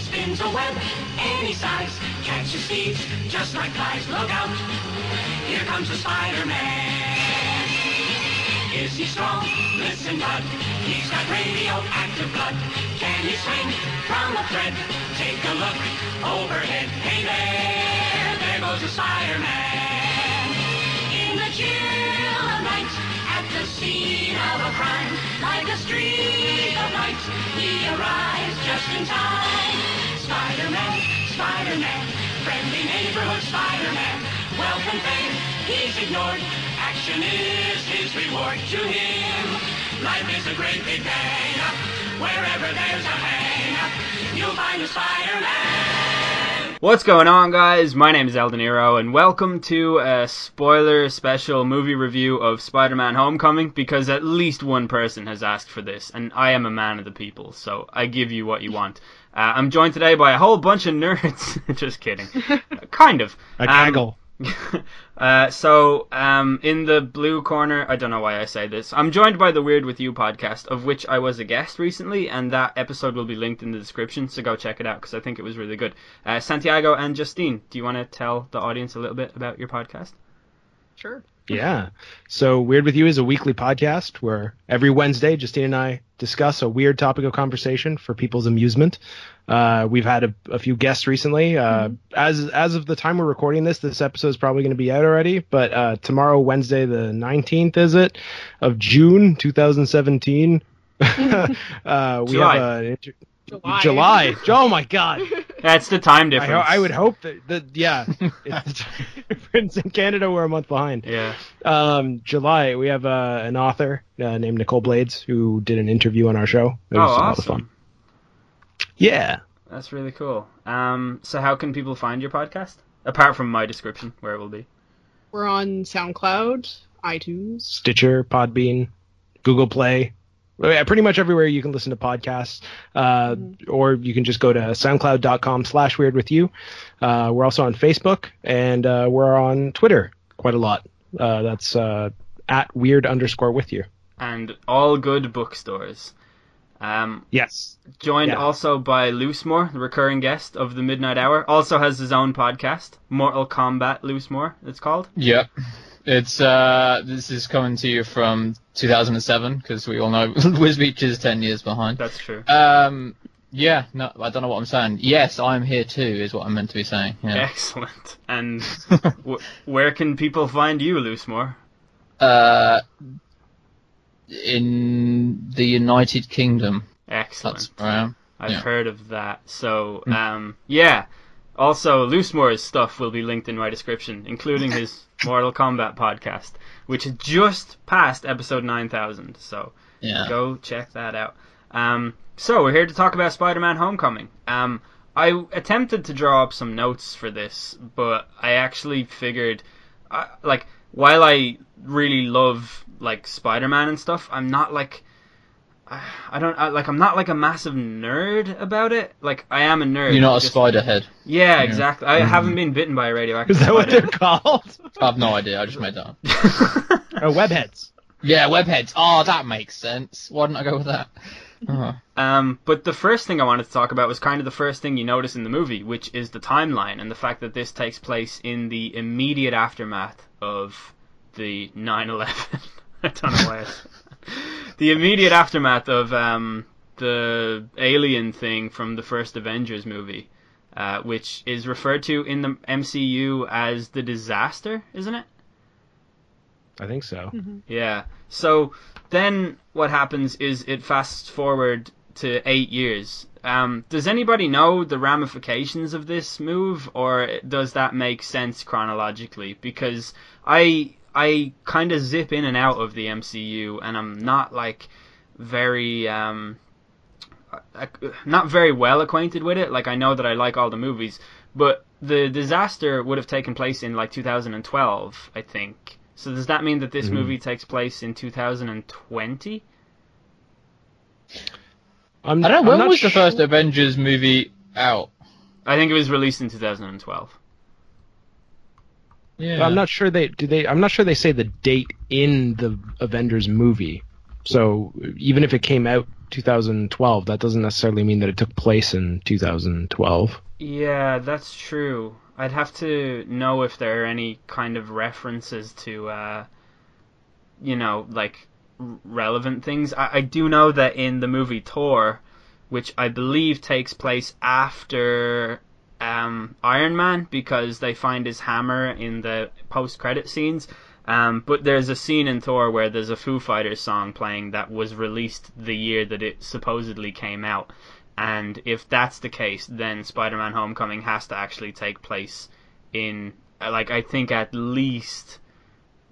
Spins a web any size. Catches thieves just like flies. Look out, here comes the Spider-Man. Is he strong? Listen, bud. He's got radioactive blood. Can he swing from a thread? Take a look overhead. Hey there, there goes the Spider-Man. In the chill of night, at the scene of a crime, like a streak of light, he arrives just in time. Spider-Man, Spider-Man, friendly neighborhood Spider-Man. And fame, he's ignored. Action is his reward to him. Life is a great big bang. Wherever there's a hang, you'll find a Spider-Man. What's going on, guys? My name is El De and welcome to a spoiler special movie review of Spider Man Homecoming because at least one person has asked for this, and I am a man of the people, so I give you what you want. Uh, I'm joined today by a whole bunch of nerds. Just kidding. kind of. A Um, gaggle. uh, so, um, in the blue corner, I don't know why I say this. I'm joined by the Weird With You podcast, of which I was a guest recently, and that episode will be linked in the description, so go check it out because I think it was really good. Uh, Santiago and Justine, do you want to tell the audience a little bit about your podcast? Sure. yeah. So Weird with You is a weekly podcast where every Wednesday Justine and I discuss a weird topic of conversation for people's amusement. Uh, we've had a, a few guests recently. Uh, as as of the time we're recording this, this episode is probably going to be out already. But uh, tomorrow, Wednesday the 19th, is it of June 2017? uh, we July. have a July. July. Oh my God. That's the time difference. ho- I would hope that, that yeah, it's difference in Canada. We're a month behind. Yeah. Um, July, we have uh, an author uh, named Nicole Blades who did an interview on our show. It Oh, was a lot of awesome. Fun. Yeah. That's really cool. Um, so, how can people find your podcast? Apart from my description, where it will be. We're on SoundCloud, iTunes. Stitcher, Podbean, Google Play. Yeah, pretty much everywhere you can listen to podcasts. Uh, Or you can just go to soundcloud.com slash weird with you. Uh, we're also on Facebook and uh, we're on Twitter quite a lot. Uh, that's uh, at weird underscore with you. And all good bookstores. Um, Yes. joined Yeah. also by Loosemore, the recurring guest of the Midnight Hour. Also has his own podcast, Mortal Kombat Loosemore, it's called. Yep. It's uh this is coming to you from 2007 because we all know Wisbech is 10 years behind. That's true. Um yeah, no I don't know what I'm saying. Yes, I'm here too is what I'm meant to be saying. Yeah. Excellent. And w- where can people find you, Loosemore? Uh in the United Kingdom. Excellent. That's where I am. I've yeah. heard of that. So, um, yeah. Also, Loosemore's stuff will be linked in my description, including his Mortal Kombat podcast, which has just passed episode 9000. So, Yeah. go check that out. Um, so we're here to talk about Spider-Man: Homecoming. Um, I attempted to draw up some notes for this, but I actually figured, uh, like, while I really love like Spider-Man and stuff, I'm not like. I don't I, like. I'm not like a massive nerd about it. Like I am a nerd. You're not a just- spider head. Yeah, exactly. I mm. haven't been bitten by a radioactive Is that what spider. they're called? I have no idea, I just made that up. oh, webheads. Yeah, webheads. Oh, that makes sense. Why didn't I go with that? Oh. Um, but the first thing I wanted to talk about was kind of the first thing you notice in the movie, which is the timeline and the fact that this takes place in the immediate aftermath of the 9/11. I don't know why. I- the immediate aftermath of um, the alien thing from the first Avengers movie, uh, which is referred to in the MCU as the disaster, isn't it? I think so. Yeah. So then what happens is it fast forward to eight years. Um, does anybody know the ramifications of this move, or does that make sense chronologically? Because I I kind of zip in and out of the MCU, and I'm not like very um, not very well acquainted with it. Like I know that I like all the movies, but the disaster would have taken place in like 2012, I think. So does that mean that this movie takes place in 2020? I'm, I don't know, when not was the first Avengers movie out? I think it was released in 2012. Yeah. I'm not sure they do they. I'm not sure they say the date in the Avengers movie. So even if it came out 2012. That doesn't necessarily mean that it took place in 2012. Yeah, that's true. I'd have to know if there are any kind of references to, uh, you know, like r- relevant things. I, I do know that in the movie Thor, which I believe takes place after um, Iron Man, because they find his hammer in the post-credit scenes. Um, but there's a scene in Thor where there's a Foo Fighters song playing that was released the year that it supposedly came out. And if that's the case, then Spider-Man: Homecoming has to actually take place in, uh, like, I think at least,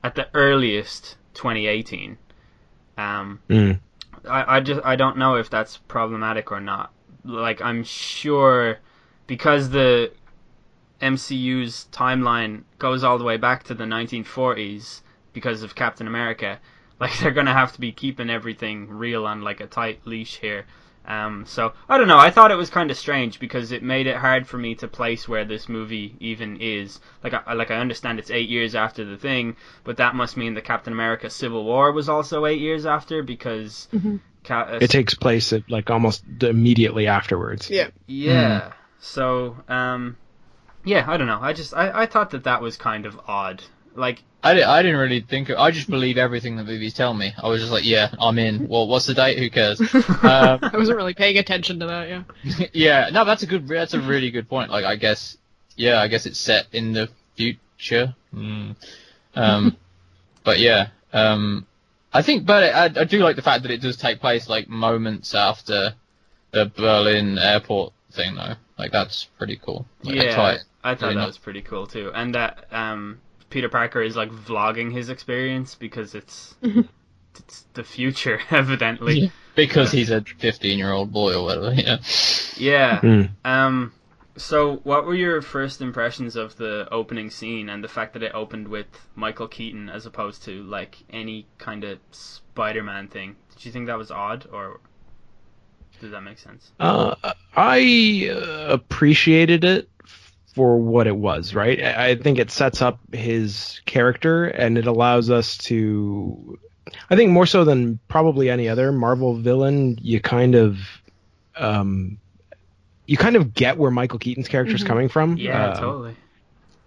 at the earliest, 2018. Um, Mm. I, I just I don't know if that's problematic or not. Like I'm sure because the MCU's timeline goes all the way back to the 1940s because of Captain America. Like they're gonna have to be keeping everything real on like a tight leash here. Um, so I don't know. I thought it was kind of strange because it made it hard for me to place where this movie even is. Like I like I understand it's eight years after the thing, but that must mean the Captain America Civil War was also eight years after because Ca- uh, It takes place at, like almost immediately afterwards. Yeah. yeah. So um, yeah, I don't know. I just I, I thought that that was kind of odd. Like I, di- I didn't really think. Of, I just believe everything the movies tell me. I was just like, yeah, I'm in. Well, what's the date? Who cares? um, I wasn't really paying attention to that. Yeah. yeah, no, that's a good. That's a really good point. Like, I guess, yeah, I guess it's set in the future. Mm. Um, but yeah, um, I think, but I, I do like the fact that it does take place like moments after the Berlin airport thing, though. Like, that's pretty cool. Like, yeah, try- I thought really that not- was pretty cool too, and that um, Peter Parker is like vlogging his experience because it's it's the future evidently. Yeah. because he's a 15 year old boy or whatever. Yeah. Yeah. Mm. Um. So, what were your first impressions of the opening scene and the fact that it opened with Michael Keaton as opposed to like any kind of Spider-Man thing? Did you think that was odd, or does that make sense? Uh, I uh, appreciated it for what it was, right? I I think it sets up his character and it allows us to. I think more so than probably any other Marvel villain, you kind of. Um, you kind of get where Michael Keaton's character is Mhm. coming from. Yeah, Um, totally.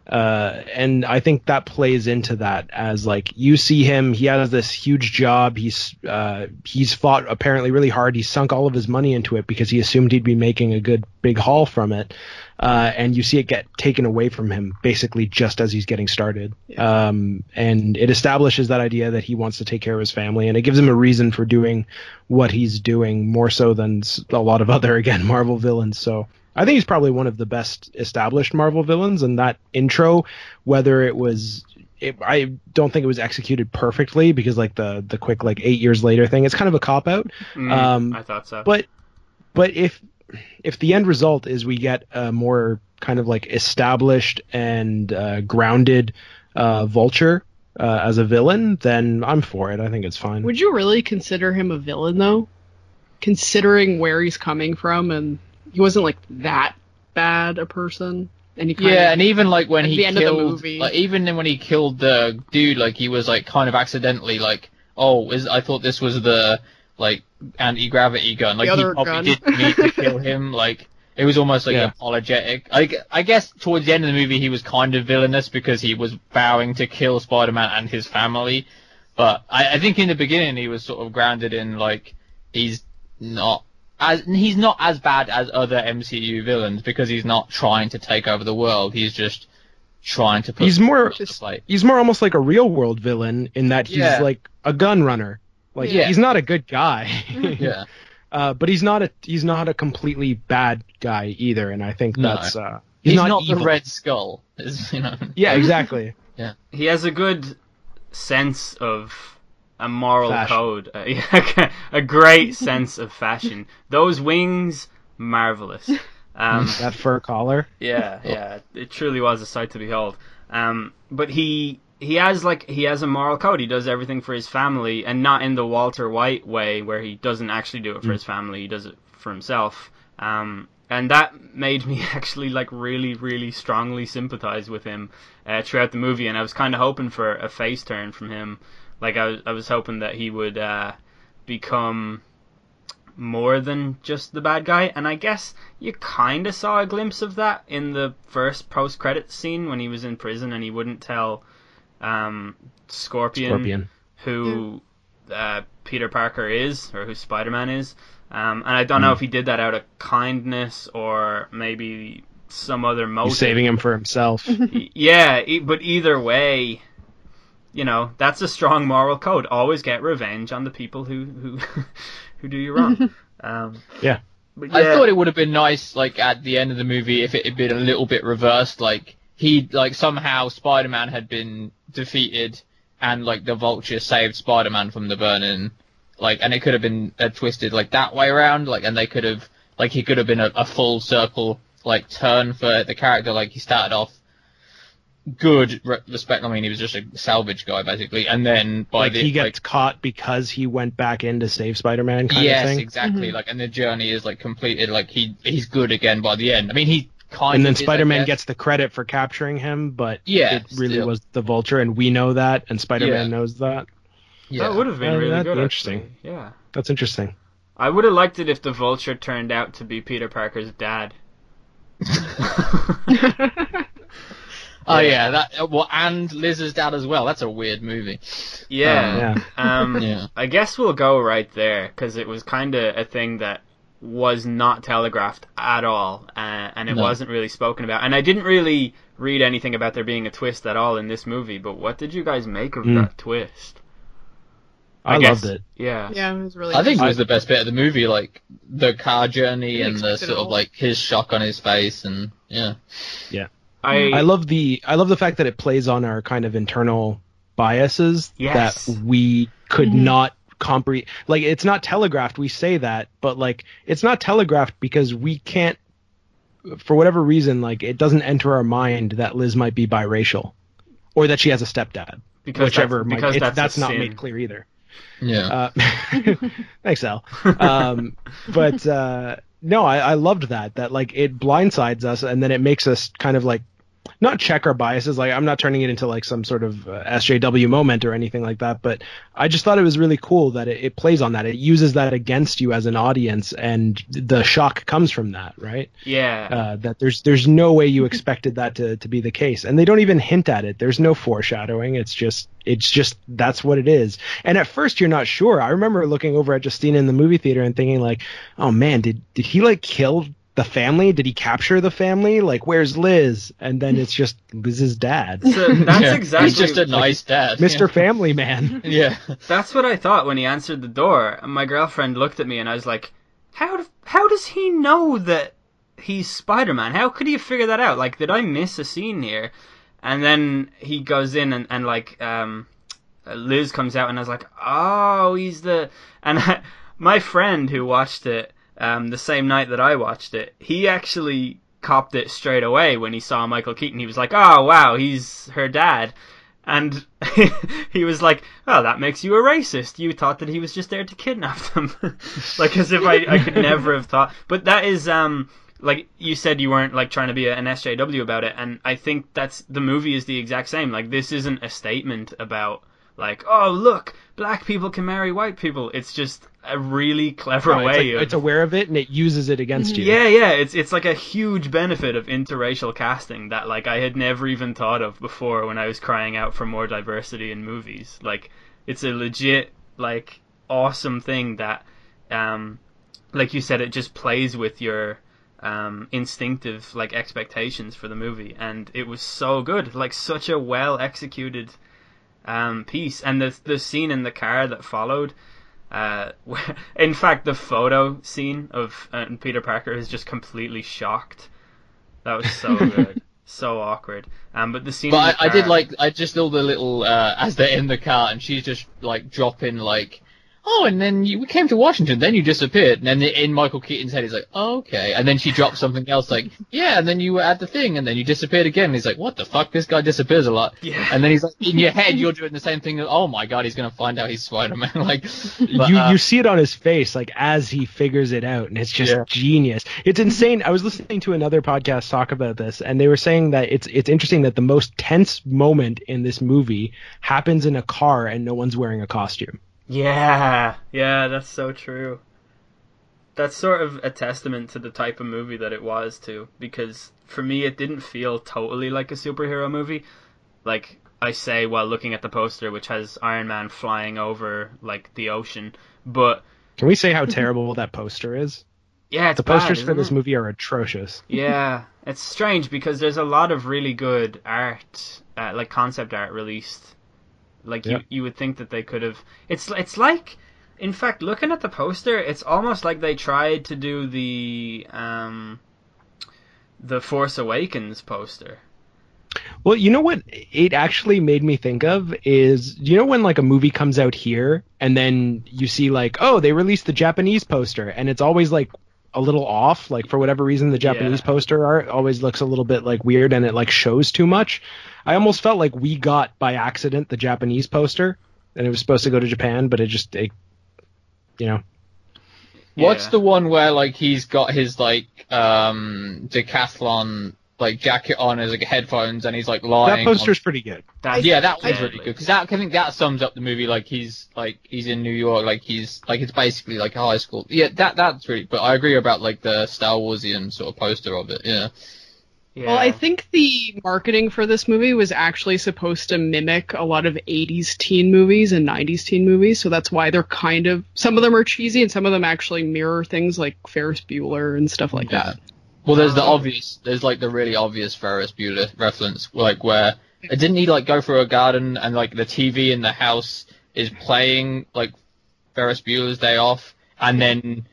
Uh, and I think that plays into that as like you see him, he has this huge job. He's uh, he's fought apparently really hard. He's sunk all of his money into it because he assumed he'd be making a good big haul from it. Uh, and you see it get taken away from him basically just as he's getting started. Um, and it establishes that idea that he wants to take care of his family, and it gives him a reason for doing what he's doing more so than a lot of other again Marvel villains. So I think he's probably one of the best established Marvel villains, and that intro, whether it was. It, I don't think it was executed perfectly because like the the quick like eight years later thing it's kind of a cop out Mm, um, I thought so. but but if if the end result is we get a more kind of like established and uh, grounded uh, vulture uh, as a villain then i'm for it i think it's fine Would you really consider him a villain though? Considering where he's coming from and he wasn't like that bad a person. And he kind Yeah, of, and even like when at he the end of the killed, movie. like even when he killed the dude, like he was like kind of accidentally like, oh, is I thought this was the like anti gravity gun. Like he other probably gun. didn't mean to kill him. Like it was almost like Yeah. apologetic. I, I guess towards the end of the movie he was kind of villainous because he was vowing to kill Spider-Man and his family. But I, I think in the beginning he was sort of grounded in like he's not as he's not as bad as other MCU villains because he's not trying to take over the world. He's just trying to put he's more Just- like he's more almost like a real world villain in that he's Yeah. like a gun runner like Yeah. he's not a good guy yeah. uh, but he's not a he's not a completely bad guy either and i think No. that's uh He's, he's, not, not, the. Red Skull. Is, you know. yeah exactly yeah, he has a good sense of a moral Fashion. code, yeah, a great sense of fashion. Those wings, marvelous. Um, that fur collar yeah, yeah, it truly was a sight to behold. Um, but he he has like he has a moral code. He does everything for his family, and not in the Walter White way where he doesn't actually do it for his family. He does it for himself. Um, and that made me actually like really, really strongly sympathize with him uh, throughout the movie. And I was kind of hoping for a face turn from him. Like I was, I was hoping that he would uh, become more than just the bad guy. And I guess you kind of saw a glimpse of that in the first post credits scene when he was in prison and he wouldn't tell um, Scorpion, Scorpion. who uh, Peter Parker is or who Spider Man is. Um, and I don't know Mm. if he did that out of kindness or maybe some other motive. He's saving him for himself. Yeah, e- but either way, you know that's a strong moral code. Always get revenge on the people who who who do you wrong. um, Yeah. but yeah, I thought it would have been nice, like at the end of the movie, if it had been a little bit reversed. Like he, like somehow Spider-Man had been defeated, and like the Vulture saved Spider-Man from the burning. Like, and it could have been uh, twisted like that way around. Like, and they could have, like, he could have been a, a full circle like turn for the character. Like he started off good, respect. I mean, he was just a salvage guy basically, and then by like the he gets like, caught because he went back in to save Spider-Man kind yes, of thing. exactly. Like, and the journey is like completed. Like he he's good again by the end. I mean, he kind and then of is, Spider-Man guess. gets the credit for capturing him, but Yeah, it really still. was the Vulture, and we know that, and Spider-Man Yeah. knows that. Yeah. that would have been Uh, really good. be interesting. actually. Yeah, That's interesting. I would have liked it if the Vulture turned out to be Peter Parker's dad. Oh yeah, that uh, well, and Liz's dad as well. That's a weird movie. yeah. Yeah. Um, Yeah. I guess we'll go right there because it was kind of a thing that was not telegraphed at all, uh, and it No. wasn't really spoken about. And I didn't really read anything about there being a twist at all in this movie. But what did you guys make of Mm. that twist? I, guess- loved it. Yeah. yeah, it was really. I think it was the best bit of the movie, like the car journey and the sort of like his shock on his face, and yeah. yeah, I, I love the I love the fact that it plays on our kind of internal biases Yes. that we could Mhm. not comprehend. Like it's not telegraphed. We say that, but like it's not telegraphed because we can't, for whatever reason, like it doesn't enter our mind that Liz might be biracial, or that she has a stepdad. because whichever. that's, might- because it's- that's, that's not sin. made clear either. yeah. Uh, thanks, Al. Um, but uh, no, I, I loved that. That like it blindsides us, and then it makes us kind of like not check our biases. Like I'm not turning it into like some sort of uh, SJW moment or anything like that. But I just thought it was really cool that it, it plays on that. It uses that against you as an audience, and the shock comes from that, right? Yeah. uh, that there's there's no way you expected that to, to be the case and they don't even hint at it there's no foreshadowing it's just it's just that's what it is and at first you're not sure i remember looking over at justina in the movie theater and thinking like oh man did did he like kill the family did he capture the family like where's liz and then it's just liz's dad so that's Yeah. exactly. He's just a nice dad, mr family man Yeah. That's what I thought when he answered the door. And my girlfriend looked at me and I was like, "How? do- How does he know that he's Spider-Man? How could he figure that out? Like, did I miss a scene here?" And then he goes in and, and like um, Liz comes out and I was like, "Oh, he's the." And I, my friend who watched it um, the same night that I watched it, he actually copped it straight away when he saw Michael Keaton. He was like, "Oh, wow, he's her dad." And he was like, "Oh, that makes you a racist. You thought that he was just there to kidnap them, like as if I, I could never have thought." But that is um like you said you weren't like trying to be an SJW about it, and I think that's the movie is the exact same. Like this isn't a statement about like, "Oh, look, black people can marry white people." It's just a really clever Right, it's, way like- of it's aware of it and it uses it against you yeah, yeah, it's it's like a huge benefit of interracial casting that like I had never even thought of before when I was crying out for more diversity in movies. Like it's a legit like awesome thing that um like you said it just plays with your um instinctive like expectations for the movie and it was so good. Like such a well executed um piece and the the scene in the car that followed uh, where- in fact, the photo scene of uh, Peter Parker is just completely shocked. That was so good, so awkward. Um, but the scene. But the I, I did like I just love the little uh, as they're in the car and she's just like dropping like oh and then you, we came to Washington. Then you disappeared. And then in Michael Keaton's head he's like oh, okay. And then she drops something else like yeah and then you were at the thing and then you disappeared again. And he's like what the fuck? This guy disappears a lot. Yeah. and then he's like in your head you're doing the same thing. Oh my god he's gonna find out he's Spider Man like but, you uh, you see it on his face like as he figures it out and it's just Yeah. genius. It's insane. I was listening to another podcast talk about this and they were saying that it's it's interesting that the most tense moment in this movie happens in a car and no one's wearing a costume Yeah, yeah, that's so true. that's sort of a testament to the type of movie that it was too because for me it didn't feel totally like a superhero movie like i say while looking at the poster which has iron man flying over like the ocean but Can we say how terrible that poster is? yeah it's The posters bad, for isn't this it? movie are atrocious. yeah it's strange because there's a lot of really good art uh, like concept art released like Yeah. you you would think that they could have it's it's like in fact looking at the poster it's almost like they tried to do the um the force awakens poster Well, you know what it actually made me think of is you know when like a movie comes out here and then you see like oh they released the Japanese poster and it's always like a little off like for whatever reason the Japanese Yeah. poster art always looks a little bit like weird and it like shows too much. I almost felt like we got by accident the Japanese poster and it was supposed to go to Japan but it just it, you know What's Yeah. the one where like he's got his like um decathlon like jacket on as like headphones and he's like lying. that poster's on- pretty good. That's yeah, that was really good because that I think that sums up the movie. Like he's like he's in New York, like he's like it's basically like a high school. Yeah, that that's really. But I agree about like the Star Warsian sort of poster of it. Yeah. yeah. Well, I think the marketing for this movie was actually supposed to mimic a lot of 80s teen movies and 90s teen movies, so that's why they're kind of some of them are cheesy and some of them actually mirror things like Ferris Bueller and stuff like Yeah. that. Well, there's the Oh. obvious. There's like the really obvious Ferris Bueller reference, like where it didn't he like go through a garden and like the TV in the house is playing like Ferris Bueller's Day Off, and then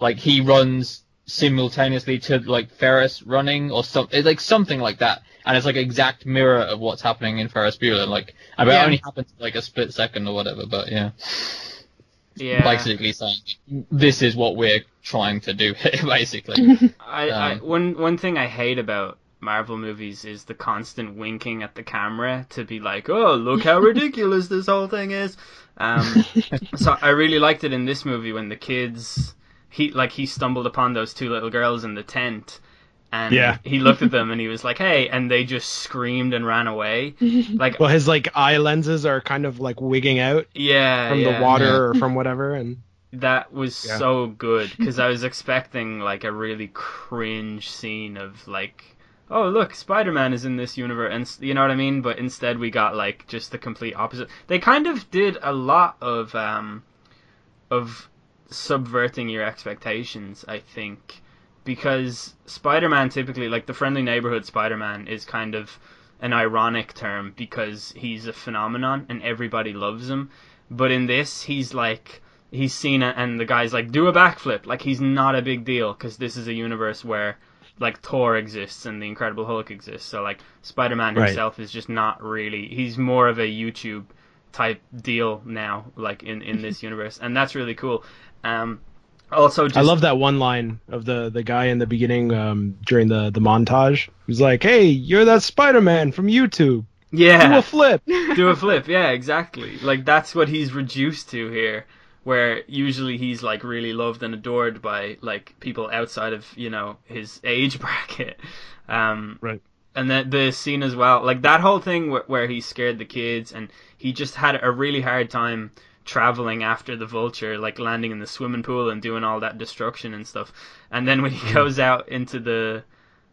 like he runs simultaneously to like Ferris running or something, like something like that, and it's like exact mirror of what's happening in Ferris Bueller. Like, I mean, Yeah. it only happens like a split second or whatever, but yeah, yeah. basically saying this is what we're trying to do, basically. I, I Um, one one thing I hate about Marvel movies is the constant winking at the camera to be like, "Oh, look how ridiculous this whole thing is." Um, so I really liked it in this movie when the kids he like he stumbled upon those two little girls in the tent. And Yeah. he looked at them and he was like, "Hey!" And they just screamed and ran away. Like, Well, his like eye lenses are kind of like wigging out yeah, from yeah. the water or from whatever and That was Yeah. so good because I was expecting like a really cringe scene of like, oh look, Spider Man is in this universe, and you know what I mean. But instead, we got like just the complete opposite. They kind of did a lot of um, of subverting your expectations, I think, because Spider Man typically like the friendly neighborhood Spider Man is kind of an ironic term because he's a phenomenon and everybody loves him. But in this, he's like he's seen it, and the guy's like, do a backflip. Like he's not a big deal because this is a universe where like Thor exists and the Incredible Hulk exists. So like Spider Man Right. himself is just not really. He's more of a YouTube type deal now, like in in this universe, and that's really cool. Um, also, just, I love that one line of the the guy in the beginning um, during the the montage. He's like, "Hey, you're that Spider-Man from YouTube. Yeah. Do a flip." do a flip. Yeah, exactly. Like that's what he's reduced to here. Where usually he's like really loved and adored by like people outside of you know his age bracket. Um, Right. And then the scene as well, like that whole thing where, where he scared the kids and he just had a really hard time traveling after the vulture, like landing in the swimming pool and doing all that destruction and stuff. And then when he goes out into the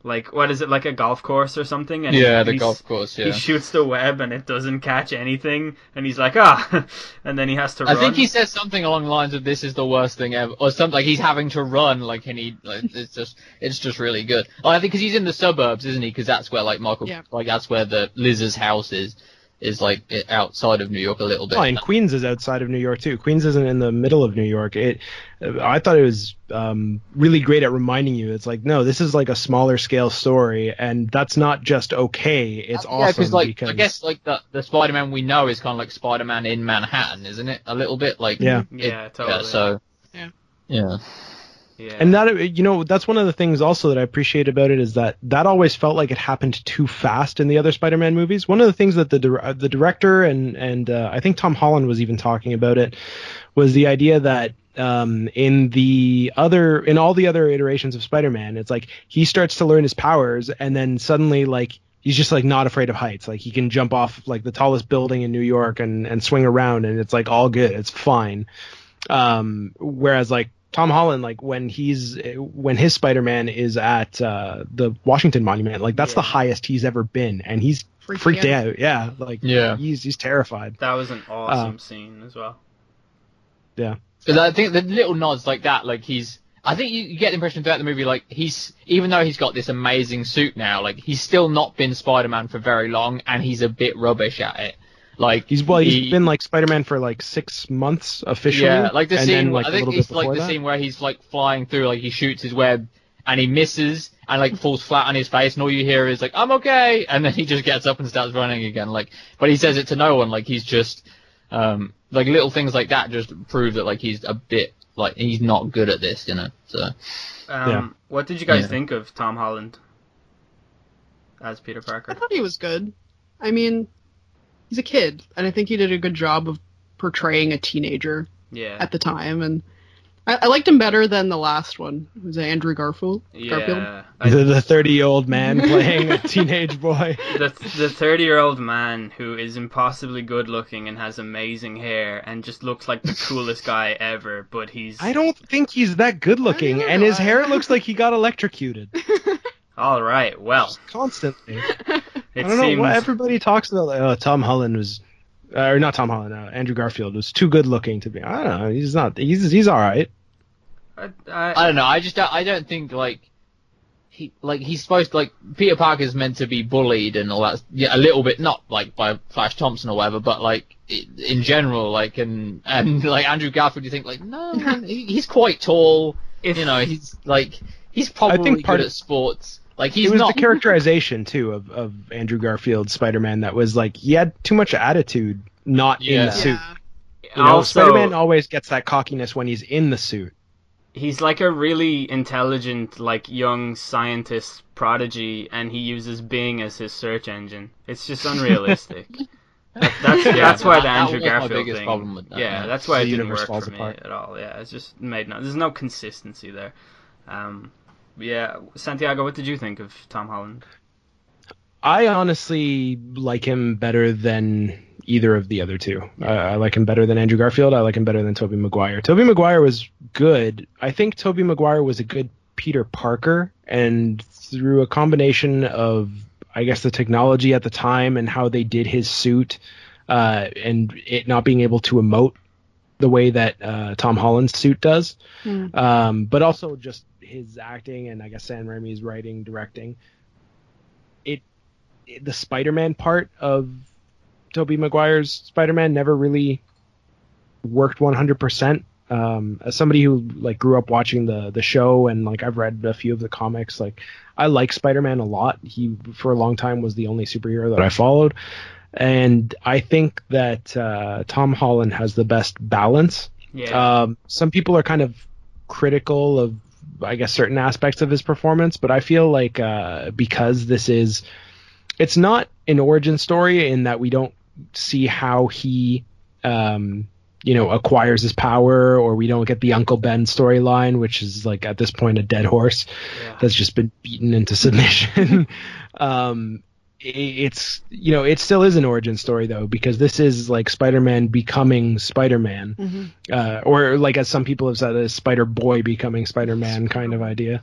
like what is it like a golf course or something? And yeah, the golf course. Yeah. he shoots the web and it doesn't catch anything, and he's like, ah, and then he has to I run. think he says something along the lines of "This is the worst thing ever," or something like he's having to run. Like, and he, like, it's just, it's just really good. Like, I think because he's in the suburbs, isn't he? Because that's where like Michael, Yeah. like that's where the Liz's house is, is like outside of New York a little bit. Oh, and Queens is outside of New York too. Queens isn't in the middle of New York. It, I thought it was um, really great at reminding you. It's like, no, this is like a smaller scale story, and that's not just okay. It's yeah, awesome because like because I guess like the the Spider-Man we know is kind of like Spider-Man in Manhattan, isn't it? A little bit like Yeah. it- Yeah, totally. so Yeah. yeah. Yeah. And that you know that's one of the things also that I appreciate about it is that that always felt like it happened too fast in the other Spider-Man movies. One of the things that the uh, the director and and uh, I think Tom Holland was even talking about it was the idea that um, in the other in all the other iterations of Spider-Man, it's like he starts to learn his powers and then suddenly like he's just like not afraid of heights. Like he can jump off like the tallest building in New York and and swing around and it's like all good. It's fine. Um, whereas like Tom Holland, like when he's when his Spider-Man is at uh, the Washington Monument, like that's Yeah. the highest he's ever been, and he's Freaking freaked out. out. Yeah, like Yeah. he's he's terrified. That was an awesome Um, scene as well. Yeah, Because I think the little nods like that, like he's. I think you, you get the impression throughout the movie, like he's even though he's got this amazing suit now, like he's still not been Spider-Man for very long, and he's a bit rubbish at it. Like he's well, he's he- been like Spider-Man for like six months officially. Yeah, like the scene. then, like, I a think it's like the that. scene where he's like flying through, like he shoots his web and he misses and like falls flat on his face, and all you hear is like "I'm okay," and then he just gets up and starts running again. Like, but he says it to no one. Like he's just um like little things like that just prove that like he's a bit like he's not good at this, you know. So Um, Yeah. What did you guys Yeah. think of Tom Holland as Peter Parker? I thought he was good. I mean, he's a kid, and I think he did a good job of portraying a teenager Yeah, at the time. And I, I liked him better than the last one. It was Andrew Garfield. Garfield. yeah. I- the the thirty-year-old man playing a teenage boy. the the thirty year old man who is impossibly good looking and has amazing hair and just looks like the coolest guy ever, but he's I don't think he's that good looking, and his hair looks like he got electrocuted all right. Well, constantly. I don't know seems what everybody talks about. Like, oh, Tom Holland was, uh, or not Tom Holland. Uh, Andrew Garfield was too good looking to be. I don't know. He's not. He's he's all right. I, I I, don't know. I just don't, I don't think like he like he's supposed to, like Peter Parker's meant to be bullied and all that. Yeah, a little bit, not like by Flash Thompson or whatever, but like in general, like and and like Andrew Garfield, you think like no, man, he, he's quite tall. if You know, he's like he's probably think part good of- at sports. Like he's it was not. the characterization too of of Andrew Garfield's Spider-Man that was like he had too much attitude, not in the suit. Yeah. You know, also Spider-Man always gets that cockiness when he's in the suit. he's like a really intelligent, like young scientist prodigy, and he uses Bing as his search engine. It's just unrealistic. That- that's Yeah, that's why that- the that Andrew was my Garfield biggest thing. problem with that, yeah, yeah. that's why The it didn't universe work falls for me apart. at all. Yeah, it's just made no. There's no consistency there. Um, yeah, Santiago, what did you think of Tom Holland? I honestly like him better than either of the other two. Uh, I like him better than Andrew Garfield. I like him better than Tobey Maguire. Tobey Maguire was good. I think Tobey Maguire was a good Peter Parker, and through a combination of, I guess, the technology at the time and how they did his suit, uh, and it not being able to emote the way that uh, Tom Holland's suit does, Hmm. um, but also just his acting and I guess Sam Raimi's writing, directing. It, it the Spider-Man part of Tobey Maguire's Spider-Man never really worked 100%. Um, as somebody who like grew up watching the the show and like I've read a few of the comics, like I like Spider-Man a lot. He for a long time was the only superhero that I followed, and I think that uh, Tom Holland has the best balance Yeah, um, some people are kind of critical of, I guess, certain aspects of his performance, but I feel like uh, because this is, it's not an origin story in that we don't see how he, um, you know, acquires his power, or we don't get the Uncle Ben storyline, which is like at this point a dead horse yeah. that's just been beaten into submission. um, it's you know it still is an origin story though because this is like Spider-Man becoming Spider-Man, Mhm. uh, or like as some people have said, a Spider Boy becoming Spider-Man kind of idea.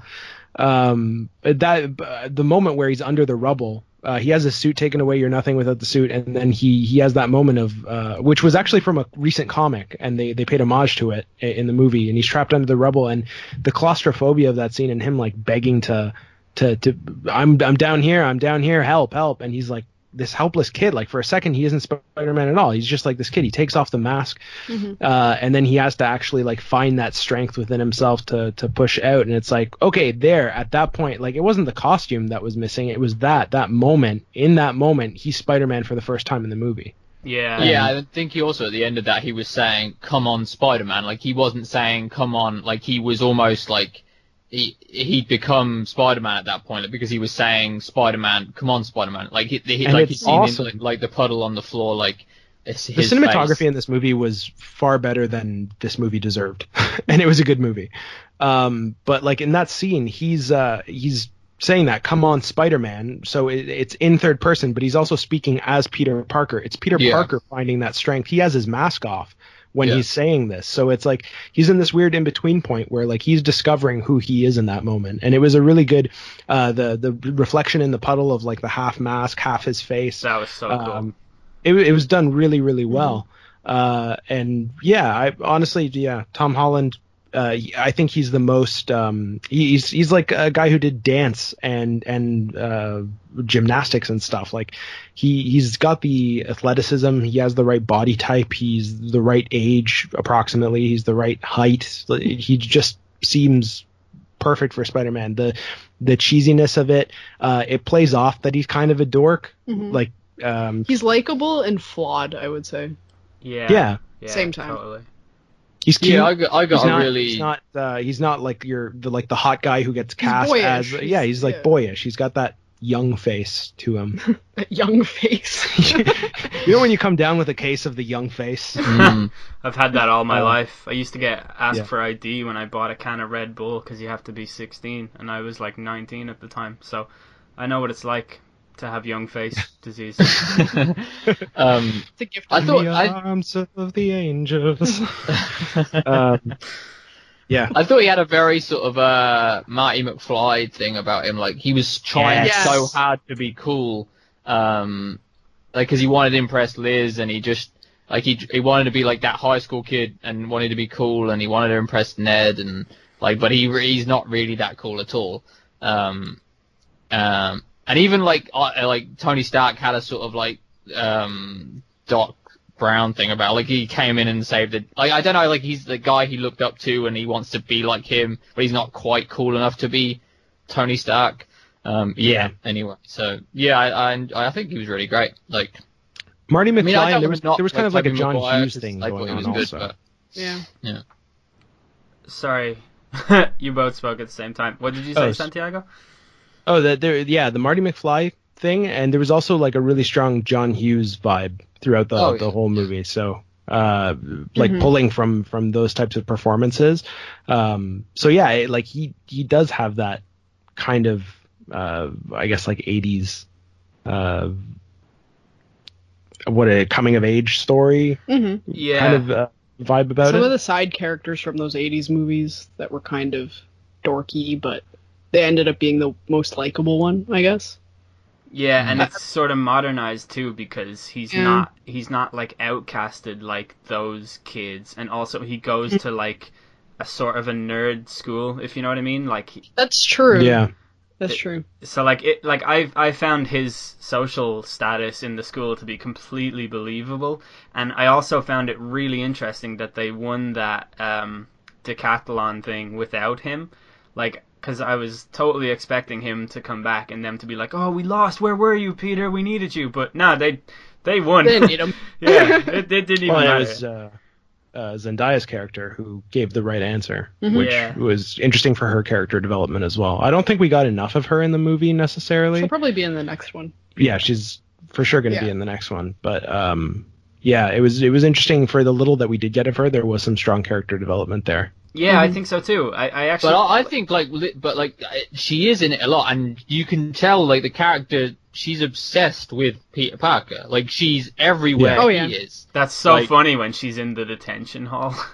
Um, that uh, the moment where he's under the rubble, uh, he has his suit taken away. You're nothing without the suit, and then he he has that moment of uh, which was actually from a recent comic, and they they paid homage to it in the movie. And he's trapped under the rubble, and the claustrophobia of that scene, and him like begging to to to I'm I'm down here, I'm down here, help, help, and he's like this helpless kid. Like for a second, he isn't Spider-Man at all. He's just like this kid. He takes off the mask, uh, and then he has to actually like find that strength within himself to to push out. And it's like, okay, there at that point, like it wasn't the costume that was missing. It was that that moment. In that moment, he's Spider-Man for the first time in the movie. yeah, Yeah, I think he also at the end of that he was saying, "Come on, Spider-Man." Like he wasn't saying, "Come on." Like he was almost like he he'd become Spider-Man at that point like, because he was saying, "Spider-Man, come on, Spider-Man." Like he, he like he it's seen awesome. him, like, like the puddle on the floor, like it's The cinematography face. in this movie was far better than this movie deserved, and it was a good movie. Um, but like in that scene, he's uh, he's saying that, "Come on, Spider-Man." So it, it's in third person, but he's also speaking as Peter Parker. It's Peter Yeah. Parker finding that strength. He has his mask off when Yeah. he's saying this. So it's like he's in this weird in between point where like he's discovering who he is in that moment. And it was a really good uh the the reflection in the puddle of like the half mask, half his face. That was so cool. Um, it, it was done really, really well. Uh, and yeah, I honestly, yeah, Tom Holland. Uh, I think he's the most. Um, he's he's like a guy who did dance and and uh, gymnastics and stuff. Like he he's got the athleticism. He has the right body type. He's the right age approximately. He's the right height. He just seems perfect for Spider-Man. The the cheesiness of it. Uh, it plays off that he's kind of a dork. Mhm. Like um, He's likable and flawed, I would say. yeah. yeah. yeah, Same time. Totally. He's cute. Yeah, I got, I got he's not, really. he's not uh, he's not like your the like the hot guy who gets cast boyish. as He's- yeah he's like yeah. boyish he's got that young face to him That young face. you know when you come down with a case of the young face Mm. I've had that all my Oh. life. I used to get asked Yeah. for ID when I bought a can of Red Bull because you have to be 16, and I was like 19 at the time. So I know what it's like to have young face disease. um, it's a gift. I thought the I, arms of the angels um, yeah I thought he had a very sort of uh, Marty McFly thing about him. Like he was trying Yes. so hard to be cool, um, like because he wanted to impress Liz, and he just like he he wanted to be like that high school kid and wanted to be cool, and he wanted to impress Ned, and like, but he he's not really that cool at all. Um, um, and even like uh, like Tony Stark had a sort of like um Doc Brown thing about like he came in and saved it. Like I don't know, like he's the guy he looked up to and he wants to be like him, but he's not quite cool enough to be Tony Stark. Um, yeah. Anyway, so yeah, I, I I think he was really great. Like Marty I mean, I McFly there was not there was kind of like a John Maguire, Hughes 'cause thing I going he was on good, also but- yeah. Sorry, you both spoke at the same time. What did you say, Oh, Santiago? Oh that there yeah the Marty McFly thing and there was also like a really strong John Hughes vibe throughout the Oh, the yeah. whole movie so uh like Mhm. pulling from from those types of performances um so yeah it, like he he does have that kind of uh i guess like 80s uh what a coming of age story hmm Yeah. kind of uh, vibe about Some it Some of the side characters from those 80s movies that were kind of dorky, but they ended up being the most likable one, I guess. Yeah, and it's sort of modernized too because he's Yeah. not he's not like outcasted like those kids, and also he goes to like a sort of a nerd school, if you know what I mean. Like, That's true. yeah That's true. so like it like I I found his social status in the school to be completely believable, and I also found it really interesting that they won that um, decathlon thing without him, like. Because I was totally expecting him to come back and them to be like, "Oh, we lost. Where were you, Peter? We needed you." But nah, they they won. They need him. yeah, it, it didn't even well it was uh, uh zendaya's character who gave the right answer Mhm. which Yeah. was interesting for her character development as well i don't think we got enough of her in the movie necessarily She'll probably be in the next one. yeah, she's for sure going to be in the next one. But um, yeah, it was it was interesting for the little that we did get of her. There was some strong character development there. Yeah, I Mhm. think so too. I, I actually. But I, I think like, but like, uh, she is in it a lot, and you can tell like the character. She's obsessed with Peter Parker. Like she's everywhere Yeah. Oh, he yeah. is. that's so like- funny when she's in the detention hall.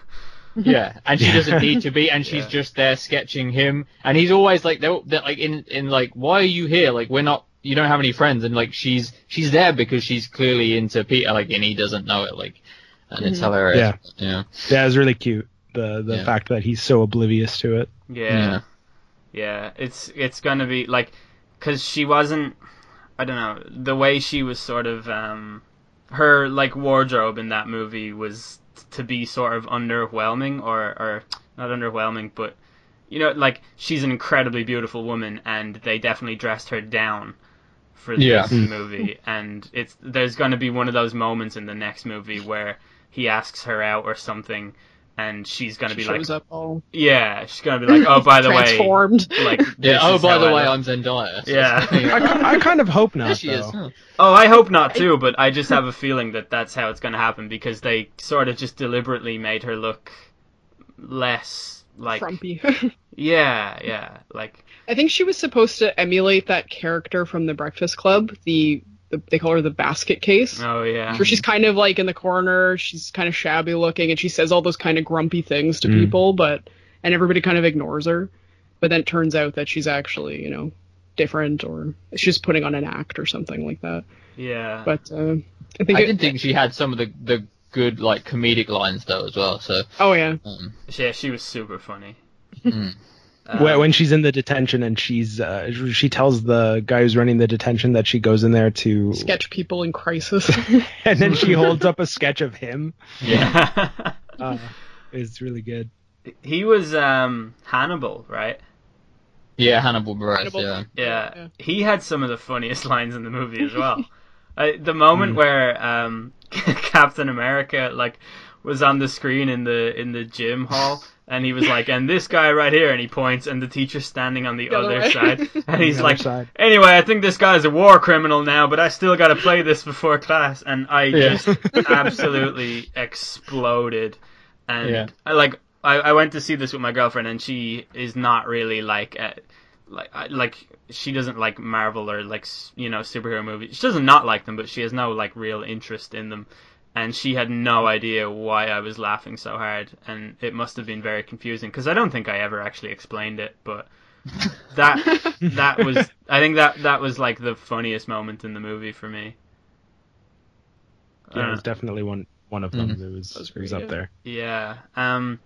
Yeah, and she doesn't need to be, and she's Yeah. just there sketching him, and he's always like, they're, they're like in in like, why are you here? Like we're not, you don't have any friends, and like she's she's there because she's clearly into Peter, like, and he doesn't know it, like, and it's Mhm. hilarious. Yeah. yeah, Yeah, it was really cute. The the Yeah. fact that he's so oblivious to it. yeah, yeah. It's it's gonna be like, cause she wasn't. I don't know the way she was sort of um, her like wardrobe in that movie was to be sort of underwhelming or or not underwhelming, but you know like she's an incredibly beautiful woman and they definitely dressed her down for this Yeah. Mm. movie and it's there's going to be one of those moments in the next movie where he asks her out or something and she's going to She be like shows up all yeah she's going to be like oh by the way transformed. like yeah. Oh, by the I way, look. I'm Zendaya. so- Yeah. I, I kind of hope not. There she is. huh. Oh, I hope not too, but I just have a feeling that that's how it's going to happen because they sort of just deliberately made her look less like frumpy. yeah, yeah, like I think she was supposed to emulate that character from The Breakfast Club, the the, they call her the basket case. Oh yeah. Where she's kind of like in the corner, she's kind of shabby looking, and she says all those kind of grumpy things to Mm. people, but and everybody kind of ignores her. But then it turns out that she's actually, you know, different, or she's putting on an act or something like that. Yeah. But uh, I think I it, did think she had some of the the good like comedic lines though as well. So oh yeah, um, yeah, she was super funny. mm. Um, when, when she's in the detention and she's uh, she tells the guy who's running the detention that she goes in there to sketch people in crisis. and then she holds up a sketch of him yeah. uh, it's really good he was um Hannibal, right? yeah, Hannibal Buress. Hannibal. Yeah, Yeah. Yeah. He had some of the funniest lines in the movie as well. uh, the moment Mm. where um Captain America like was on the screen in the in the gym hall and he was like and this guy right here and he points and the teacher's standing on the, The other other side and he's like side. anyway I think this guy's a war criminal now but I still got to play this before class and I Yeah. just absolutely exploded and Yeah. I like I, I went to see this with my girlfriend and she is not really like uh, like I- like she doesn't like Marvel or like you know superhero movies. She doesn't not like them, but she has no like real interest in them. And she had no idea why I was laughing so hard, and it must have been very confusing because I don't think I ever actually explained it. But that that was I think that that was like the funniest moment in the movie for me. yeah Uh, it's definitely one one of them Mhm. it was, That's it was up yeah. there yeah. Um.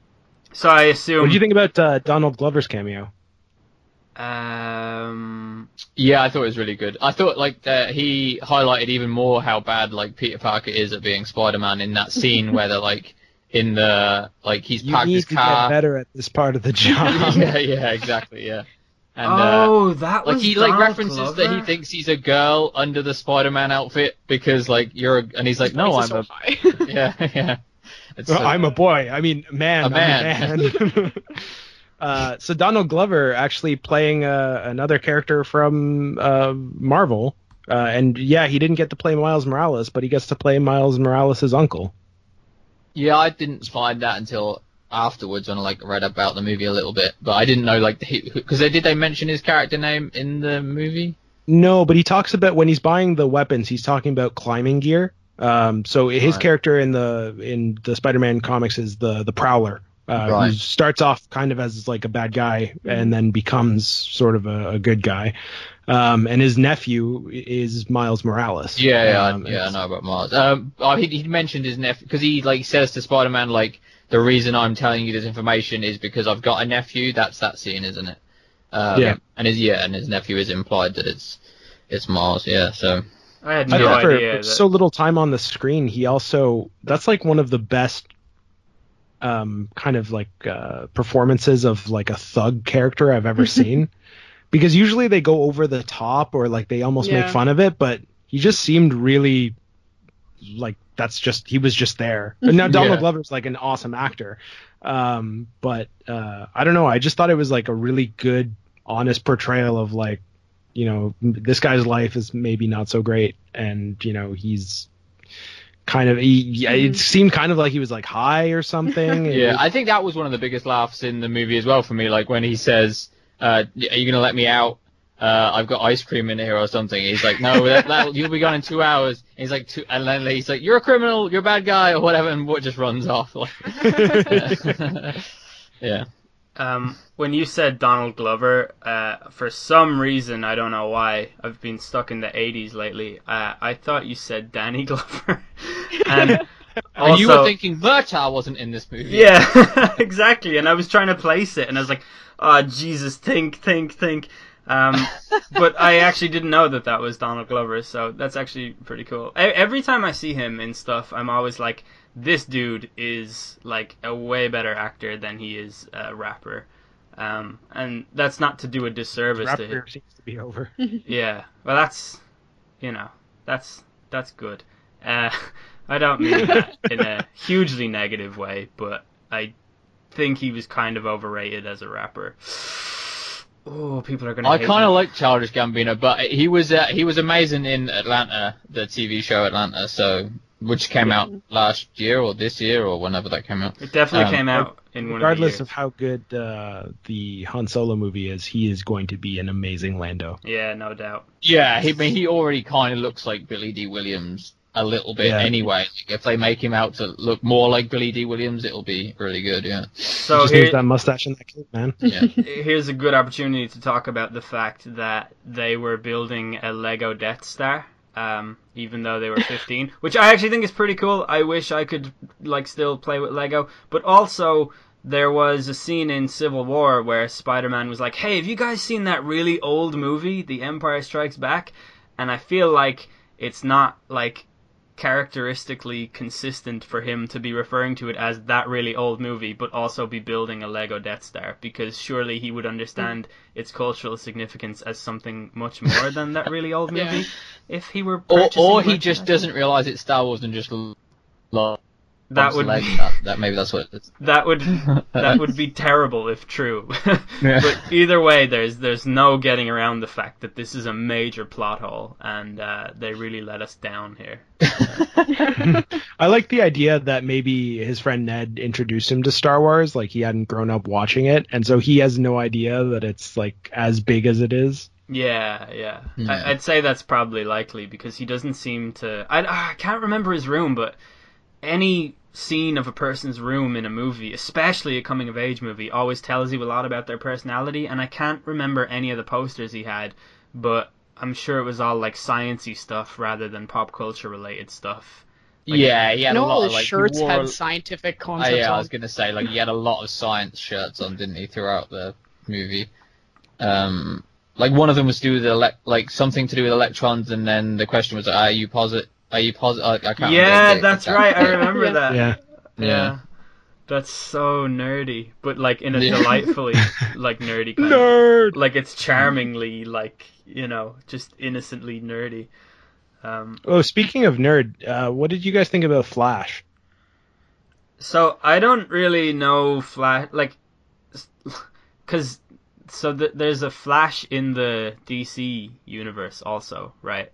So I assume. what do you think about uh, donald glover's cameo Um. yeah, I thought it was really good. I thought like uh, he highlighted even more how bad like Peter Parker is at being Spider-Man in that scene where they're like in the like he's you parked need his to car. get better at this part of the job yeah, yeah, exactly, yeah. And uh, oh, that was like he like Donald references that he thinks he's a girl under the Spider-Man outfit because like you're a, and he's like no Price I'm so a high. yeah yeah. It's Well, so- I'm a boy. I mean, man. A I'm man. a man. Uh, so Donald Glover actually playing uh, another character from uh, Marvel, uh, and yeah, he didn't get to play Miles Morales, but he gets to play Miles Morales' uncle. Yeah, I didn't find that until afterwards when I like read about the movie a little bit, but I didn't know like because they did they mention his character name in the movie? No, but he talks about when he's buying the weapons, he's talking about climbing gear. Um, so his Right. character in the in the Spider-Man comics is the the Prowler, uh, who starts off kind of as like a bad guy and then becomes sort of a, a good guy. Um, and his nephew is Miles Morales. Yeah, yeah, Um, I, yeah, I know about Miles. Um, oh, he, he mentioned his nephew because he like says to Spider-Man like the reason I'm telling you this information is because I've got a nephew. That's that scene, isn't it? Um, Yeah. And his yeah, and his nephew is implied that it's it's Miles. Yeah, so I had no thought for, idea. for that- so little time on the screen, he also that's like one of the best um, kind of like uh, performances of like a thug character I've ever seen. Because usually they go over the top or like they almost make fun of it, but he just seemed really like that's just he was just there. And now Donald Yeah. Glover's like an awesome actor, um, but uh, I don't know. I just thought it was like a really good, honest portrayal of like you know this guy's life is maybe not so great and you know he's kind of he, yeah, it Mhm. seemed kind of like he was like high or something yeah, I think that was one of the biggest laughs in the movie as well for me. Like when he says, uh, "Are you gonna let me out?" Uh, I've got ice cream in here or something. He's like, no, that, that, you'll be gone in two hours. And he's like, two, and then he's like, you're a criminal, you're a bad guy, or whatever, and what just runs off. Like, yeah. Um, when you said Donald Glover, uh, for some reason I don't know why I've been stuck in the '80s lately. Uh, I thought you said Danny Glover, and and you were thinking Murtaugh wasn't in this movie. Yeah, exactly. And I was trying to place it, and I was like, "Oh Jesus, think, think, think." Um, but I actually didn't know that that was Donald Glover, so that's actually pretty cool. E- Every time I see him in stuff, I'm always like, "This dude is like a way better actor than he is a rapper." Um, and that's not to do a disservice rap to him. career seems to be over Yeah, well, that's you know, that's that's good. Uh, I don't mean that in a hugely negative way, but I think he was kind of overrated as a rapper. Oh, people are gonna. I kind of like Childish Gambino, but he was uh, he was amazing in Atlanta, the TV show Atlanta. So which came out last year or this year or whenever that came out. It definitely Um, came out in one Regardless of of the years. how good uh, the Han Solo movie is, he is going to be an amazing Lando. Yeah, no doubt. Yeah, he, I mean, he already kind of looks like Billy Dee Williams a little bit Yeah. anyway. Like, if they make him out to look more like Billy Dee Williams, it'll be really good. Yeah. So Just here, needs that mustache and that cape, man. Yeah. here's a good opportunity to talk about the fact that they were building a Lego Death Star, um, even though they were 15, which I actually think is pretty cool. I wish I could like still play with Lego, but also there was a scene in Civil War where Spider-Man was like, "Hey, have you guys seen that really old movie, The Empire Strikes Back?" And I feel like it's not like characteristically consistent for him to be referring to it as that really old movie, but also be building a Lego Death Star because surely he would understand hmm. its cultural significance as something much more than that really old Yeah. movie if he were. Or, or he just doesn't realize it's Star Wars and just l- loves That would Lego. be, that, that maybe that's what. It's, that would that would be terrible if true. Yeah. but either way, there's there's no getting around the fact that this is a major plot hole, and uh, they really let us down here. I like the idea that maybe his friend Ned introduced him to Star Wars, like he hadn't grown up watching it, and so he has no idea that it's like as big as it is. Yeah, yeah. Yeah. I, I'd say that's probably likely because he doesn't seem to. I, I can't remember his room, but any scene of a person's room in a movie, especially a coming of age movie, always tells you a lot about their personality. And I can't remember any of the posters he had, but I'm sure it was all like sciency stuff rather than pop culture related stuff. Like- yeah, he I know a lot all of his like. shirts wore had a- scientific Oh, concepts yeah, I was gonna say like he had a lot of science shirts on, didn't he, throughout the movie? Um, like one of them was to do with elec- like something to do with electrons, and then the question was, "Are you posit? Are you positive? I, I can't. Yeah, remember that's exact- right. I remember Yeah. that. Yeah. Yeah. Yeah. That's so nerdy, but like in a Yeah. delightfully like nerdy kind of Nerd. like it's charmingly like you know just innocently nerdy um Oh, speaking of nerd, uh, what did you guys think about Flash? so i don't really know flash like because so th- there's a flash in the dc universe also right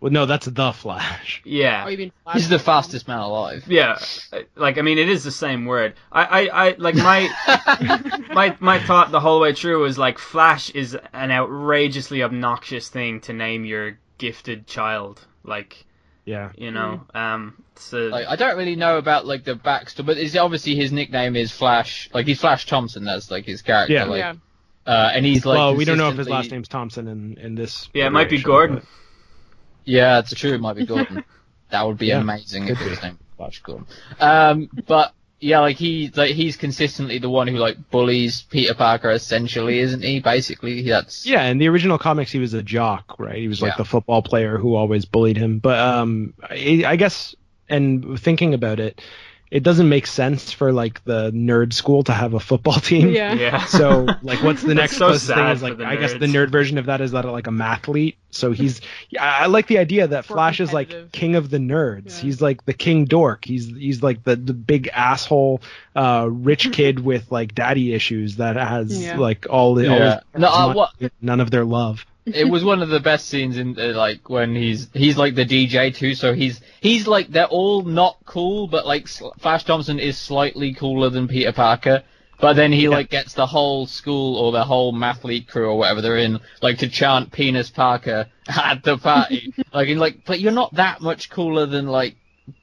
Well, no, that's the Flash. yeah Oh, you mean Flash He's the fastest man alive. yeah like i mean it is the same word i i, I like my my my thought the whole way through was like flash is an outrageously obnoxious thing to name your gifted child like Yeah. you know um so Like I don't really know about like the backstory, but it's obviously his nickname is Flash. Like he's Flash Thompson. That's like his character. Yeah. Like, yeah. Uh, and he's like. well, we don't know if his last name's Thompson in in this. yeah it might be gordon but- Yeah, it's true. It might be Gordon. that would be Yeah, amazing if it was be. named Flash Gordon. Um, but yeah, like he, like he's consistently the one who like bullies Peter Parker, essentially, isn't he? Basically, that's Yeah, in the original comics, he was a jock, right? He was like Yeah. the football player who always bullied him. But um, I, I guess, and thinking about it, it doesn't make sense for like the nerd school to have a football team. Yeah. yeah So like, what's the next so closest thing? Is like, the I guess the nerd version of that is that like a mathlete. So he's, yeah, I like the idea that More Flash is like king of the nerds. Yeah. He's like the king dork. He's he's like the the big asshole, uh, rich kid with like daddy issues that has Yeah. like all the all his No, uh, money, what- none of their love. It was one of the best scenes in uh, like when he's he's like the DJ too. So he's he's like they're all not cool, but like Sl- Flash Thompson is slightly cooler than Peter Parker. But then he Yeah. like gets the whole school or the whole mathlete crew or whatever they're in like to chant penis Parker at the party. like and like, but you're not that much cooler than like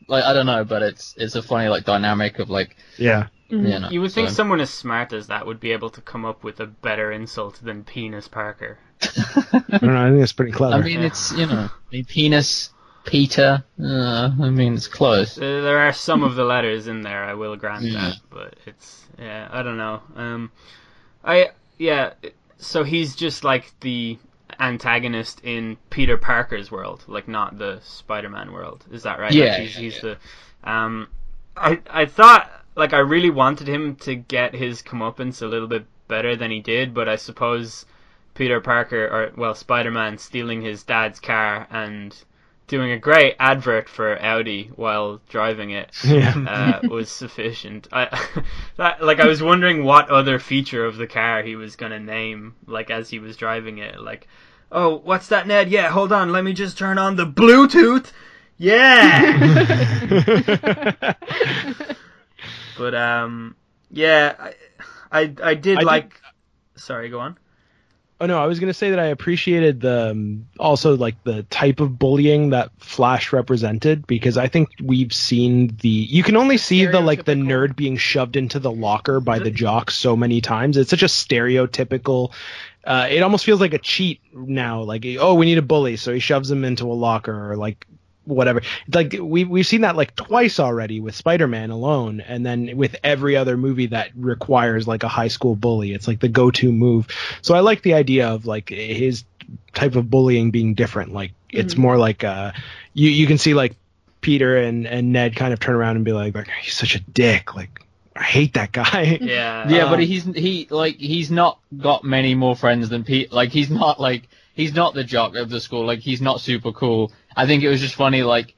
like I don't know, but it's it's a funny like dynamic of like Yeah. You know. You would think so- someone as smart as that would be able to come up with a better insult than penis Parker. I don't know. I think it's pretty clever. I mean, it's you know, I mean, penis Peter. Uh, I mean, it's close. Uh, there are some of the letters in there, I will grant Yeah. that, but it's yeah, I don't know. Um, I yeah, so he's just like the antagonist in Peter Parker's world, like not the Spider-Man world. Is that right? Yeah, like he's, yeah, he's yeah. the. Um, I I thought like I really wanted him to get his comeuppance a little bit better than he did, but I suppose Peter Parker or well Spider-Man stealing his dad's car and doing a great advert for Audi while driving it yeah. uh, was sufficient. I that, like I was wondering what other feature of the car he was gonna name like as he was driving it. Like, oh, what's that, Ned? Yeah, hold on, let me just turn on the Bluetooth. Yeah. but um, yeah, I I, I did I did- like. Sorry, go on. Oh no, I was gonna say that I appreciated the um, also like the type of bullying that Flash represented because I think we've seen the you can only see the like the nerd being shoved into the locker by the jock so many times. It's such a stereotypical. Uh, it almost feels like a cheat now. Like oh, we need a bully, so he shoves him into a locker or like whatever. Like we we've seen that like twice already with Spider-Man alone, and then with every other movie that requires like a high school bully, it's like the go-to move. So I like the idea of like his type of bullying being different. Like it's more like uh, you you can see like Peter and and Ned kind of turn around and be like, like he's such a dick. Like I hate that guy. Yeah. Yeah, Um, but he's he like he's not got many more friends than Pete. Like he's not like he's not the jock of the school. Like he's not super cool. I think it was just funny. Like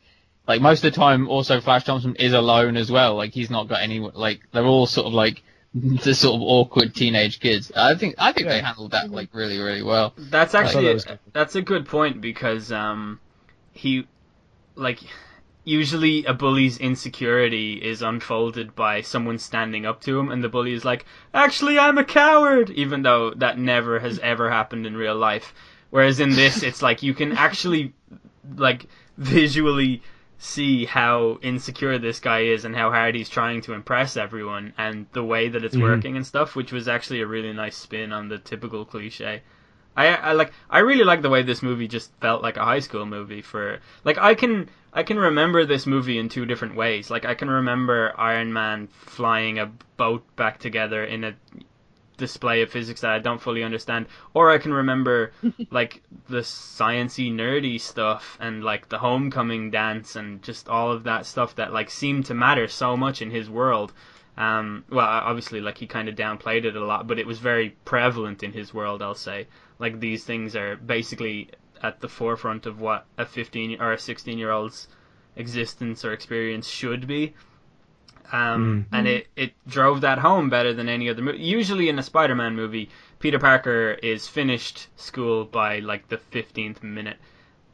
like most of the time, also Flash Thompson is alone as well. Like he's not got any. Like they're all sort of like the sort of awkward teenage kids. I think I think they Yeah. handled that like really really well. That's thought actually that that's a good point because um he like usually a bully's insecurity is unfolded by someone standing up to him and the bully is like actually I'm a coward even though that never has ever happened in real life whereas in this it's like you can actually like visually see how insecure this guy is and how hard he's trying to impress everyone and the way that it's Mhm. working and stuff which was actually a really nice spin on the typical cliche I, I like I really like the way this movie just felt like a high school movie for like I can I can remember this movie in two different ways. Like I can remember Iron Man flying a boat back together in a display of physics that I don't fully understand, or I can remember like the sciency nerdy stuff and like the homecoming dance and just all of that stuff that like seemed to matter so much in his world. Um, well, obviously, like he kind of downplayed it a lot, but it was very prevalent in his world. I'll say, like these things are basically at the forefront of what a 15 or a 16 year old's existence or experience should be. Um, and it, it drove that home better than any other movie. Usually in a Spider-Man movie, Peter Parker is finished school by like the 15th minute,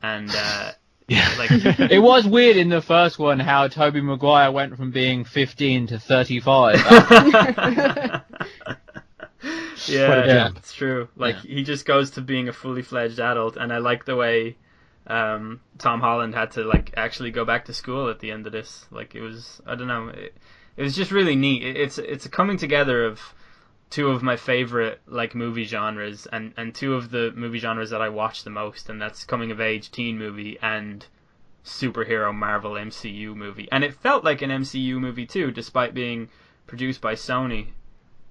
and uh, Yeah. like It was weird in the first one how Tobey Maguire went from being 15 to 35. yeah, Quite a jump. it's true. Like Yeah. he just goes to being a fully fledged adult, and I like the way um, Tom Holland had to like actually go back to school at the end of this. Like it was, I don't know, it, it was just really neat. It, it's it's a coming together of two of my favorite like movie genres, and and two of the movie genres that I watch the most, and that's coming of age teen movie and superhero Marvel MCU movie. And it felt like an MCU movie too, despite being produced by Sony.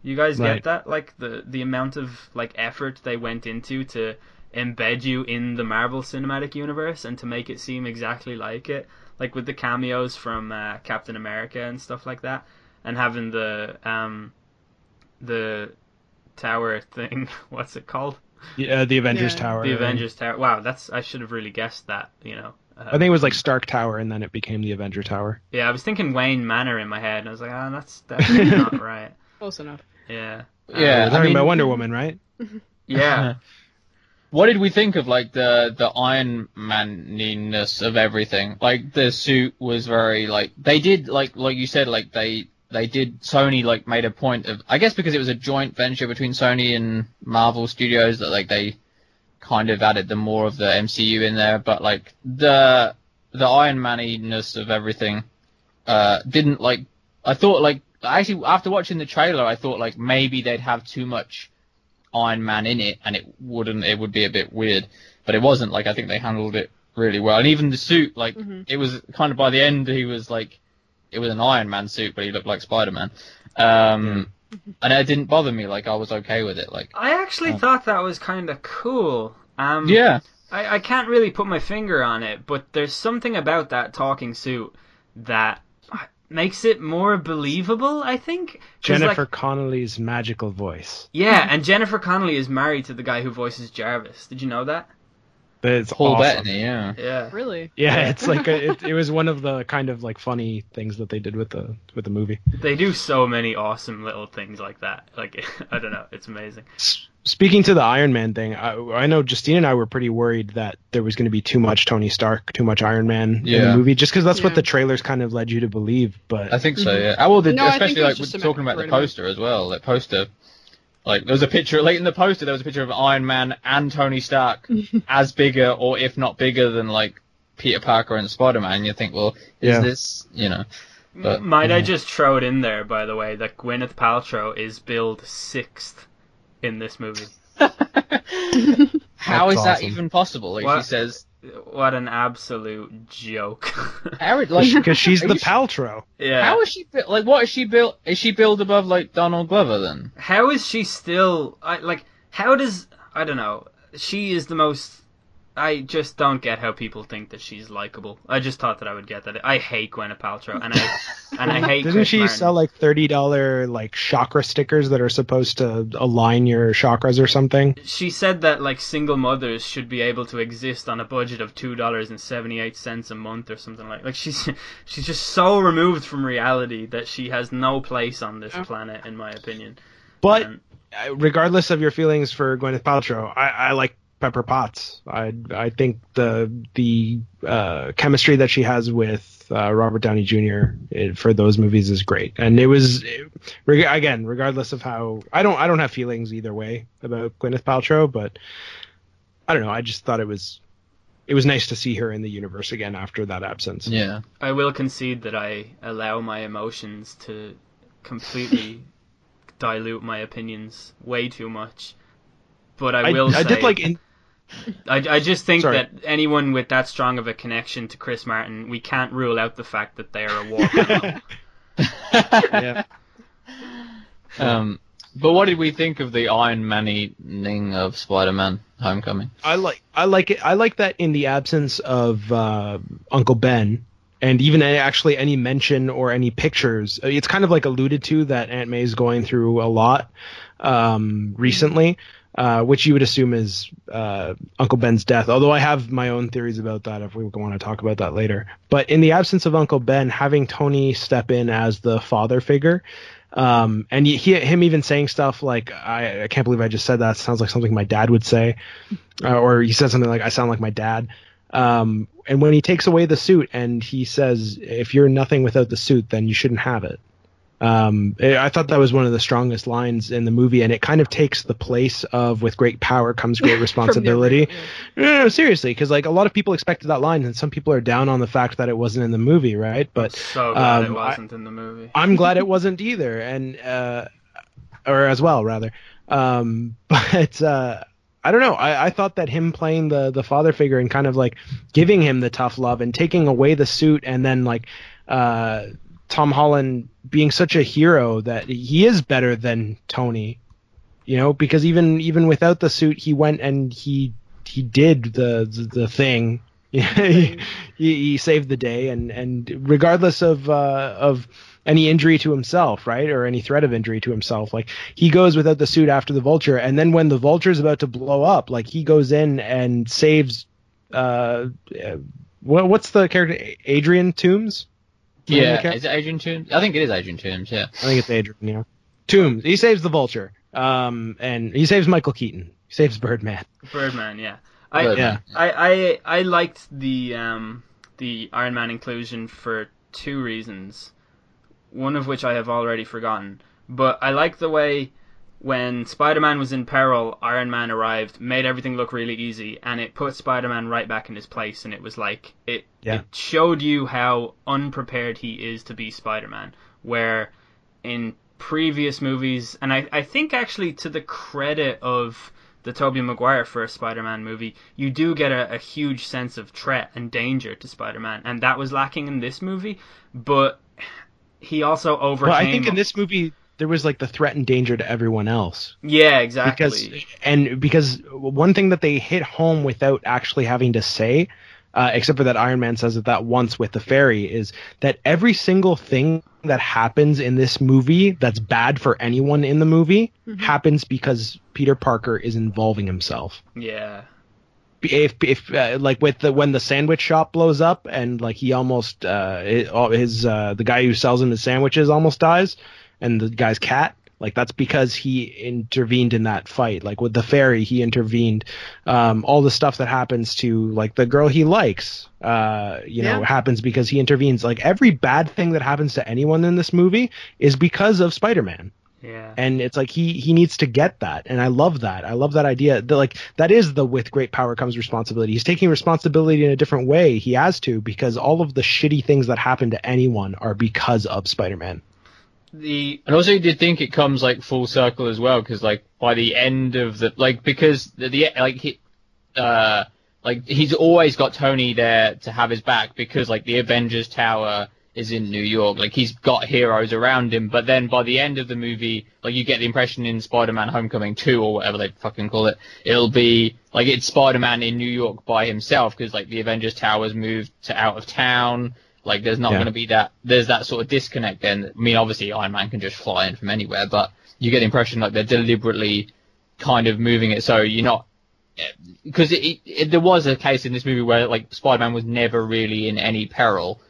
You guys Right. get that? Like the the amount of like effort they went into to embed you in the Marvel Cinematic Universe and to make it seem exactly like it, like with the cameos from uh, Captain America and stuff like that, and having the um the tower thing. What's it called? Yeah, the Avengers Yeah. Tower. The Avengers Tower. Wow, that's I should have really guessed that. You know. Uh, I think it was like Stark Tower, and then it became the Avenger Tower. Yeah, I was thinking Wayne Manor in my head, and I was like, ah, that's definitely not right. Close enough. Yeah. Yeah, We're I talking mean- about Wonder Woman, right? Yeah. What did we think of like the the Iron Maniness of everything? Like the suit was very like they did like like you said like they they did Sony like made a point of I guess because it was a joint venture between Sony and Marvel Studios that like they kind of added the more of the MCU in there, but like the the Iron Maniness of everything uh didn't like I thought like actually after watching the trailer I thought like maybe they'd have too much Iron Man in it, and it wouldn't. It would be a bit weird, but it wasn't. Like I think they handled it really well, and even the suit, like Mhm. it was kind of by the end, he was like, it was an Iron Man suit, but he looked like Spider Man, um, and it didn't bother me. Like I was okay with it. Like I actually Oh. thought that was kind of cool. Um, yeah, I, I can't really put my finger on it, but there's something about that talking suit that makes it more believable, I think. Jennifer Like, Connelly's magical voice. yeah, and Jennifer Connelly is married to the guy who voices Jarvis. Did you know that? It's Paul awesome. Bettany. Yeah, Yeah. Really? Yeah, it's like a, it, it was one of the kind of like funny things that they did with the with the movie. They do so many awesome little things like that. Like, I don't know. It's amazing. Speaking to the Iron Man thing, I, I know Justine and I were pretty worried that there was going to be too much Tony Stark, too much Iron Man in the movie, just because that's what the trailers kind of led you to believe. But I think so. Yeah. Ah, well, the, No, I think especially like just with a talking about the poster as well. That poster, like there was a picture late in the poster. There was a picture of Iron Man and Tony Stark as bigger, or if not bigger than like Peter Parker and Spider Man. You think, well, is Yeah. this you know? But Might I just throw it in there, by the way, that Gwyneth Paltrow is billed sixth in this movie. How That's is that awesome. even possible? Like What? she says, What an absolute joke. how like because she's Are the you su- Paltrow. yeah. How is she bu- like? What is she built? Is she built above like Donald Glover then? How is she still I, like? How does I don't know? She is the most. I just don't get how people think that she's likable. I just thought that I would get that. I hate Gwyneth Paltrow, and I and I hate. Didn't Chris she Martin. sell like thirty dollar like chakra stickers that are supposed to align your chakras or something? She said that like single mothers should be able to exist on a budget of two dollars and seventy eight cents a month or something like. Like she's she's just so removed from reality that she has no place on this planet, in my opinion. But And- uh, regardless of your feelings for Gwyneth Paltrow, I, I like Pepper Potts. I I think the the uh, chemistry that she has with uh, Robert Downey Jr. it- for those movies is great, and it was reg- again regardless of how I don't I don't have feelings either way about Gwyneth Paltrow, but I don't know. I just thought it was it was nice to see her in the universe again after that absence. Yeah. I will concede that I allow my emotions to completely dilute my opinions way too much. But I I, will I say, did like in, I, I just think Sorry. that anyone with that strong of a connection to Chris Martin, we can't rule out the fact that they are a war yeah. Um, but what did we think of the Iron Manning of Spider-Man: Homecoming? I like I like it. I like that in the absence of uh, Uncle Ben, and even actually any mention or any pictures. uh, It's kind of like alluded to that Aunt May's going through a lot um, recently, uh, which you would assume is uh, Uncle Ben's death. Although I have my own theories about that if we want to talk about that later. But in the absence of Uncle Ben, having Tony step in as the father figure. Um, and he, him even saying stuff like, I, I can't believe I just said that. Sounds like something my dad would say uh, or he says something like, "I sound like my dad." Um, and when he takes away the suit and he says, "If you're nothing without the suit, then you shouldn't have it." Um, I I thought that was one of the strongest lines in the movie, and it kind of takes the place of "With great power comes great responsibility." No, no, no, seriously, because like a lot of people expected that line, and some people are down on the fact that it wasn't in the movie, right? But so glad it Um, I- wasn't in the movie. I'm glad it wasn't either, and uh, or as well rather. Um, but uh, I don't know. I, I thought that him playing the the father figure and kind of like giving him the tough love and taking away the suit, and then like uh, Tom Holland being such a hero that he is better than Tony. You know, because even even without the suit, he went and he he did the the, the thing. he, he saved the day, and and regardless of uh, of any injury to himself, right, or any threat of injury to himself, like he goes without the suit after the vulture, and then when the vulture is about to blow up, like he goes in and saves. Uh, what, what's the character? Adrian Toombs. Yeah, Okay. is it Adrian Toombs? I think it is Adrian Toombs. Yeah. I think it's Adrian. Yeah, Toombs. He saves the vulture. Um, and he saves Michael Keaton. He saves Birdman. Birdman, yeah. I, Birdman. I, I I liked the um the Iron Man inclusion for two reasons. One of which I have already forgotten. But I like the way when Spider-Man was in peril, Iron Man arrived, made everything look really easy, and it put Spider-Man right back in his place. And it was like it Yeah. it showed you how unprepared he is to be Spider-Man. Where in previous movies, and I, I think actually to the credit of the Tobey Maguire first Spider-Man movie, you do get a, a huge sense of threat and danger to Spider-Man, and that was lacking in this movie. But he also overcame. Well, I think in this movie there was like the threat and danger to everyone else. yeah, exactly. because and because one thing that they hit home without actually having to say uh, except for that Iron Man says it that once with the ferry is that every single thing that happens in this movie that's bad for anyone in the movie happens because Peter Parker is involving himself. yeah, If if uh, like with the when the sandwich shop blows up and like he almost uh his uh, the guy who sells him the sandwiches almost dies and the guy's cat Like that's because he intervened in that fight. Like with the ferry, he intervened. Um, all the stuff that happens to like the girl he likes, uh, you know, happens because he intervenes. Like every bad thing that happens to anyone in this movie is because of Spider-Man Yeah. and it's like he he needs to get that and i love that i love that idea that like that is the with great power comes responsibility he's taking responsibility in a different way he has to because all of the shitty things that happen to anyone are because of spider-man The And also, you did think it comes like full circle as well, because like by the end of the like because the, the like he, uh like he's always got Tony there to have his back because like the Avengers Tower is in New York, like he's got heroes around him. But then by the end of the movie, like you get the impression in Spider-Man: Homecoming 2 or whatever they fucking call it, it'll be like it's Spider-Man in New York by himself because like the Avengers Tower's moved to out of town. Like there's not Yeah. going to be that. There's that sort of disconnect. Then I mean, obviously Iron Man can just fly in from anywhere, but you get the impression like they're deliberately kind of moving it so you're not because it, there was a case in this movie where like Spider-Man was never really in any peril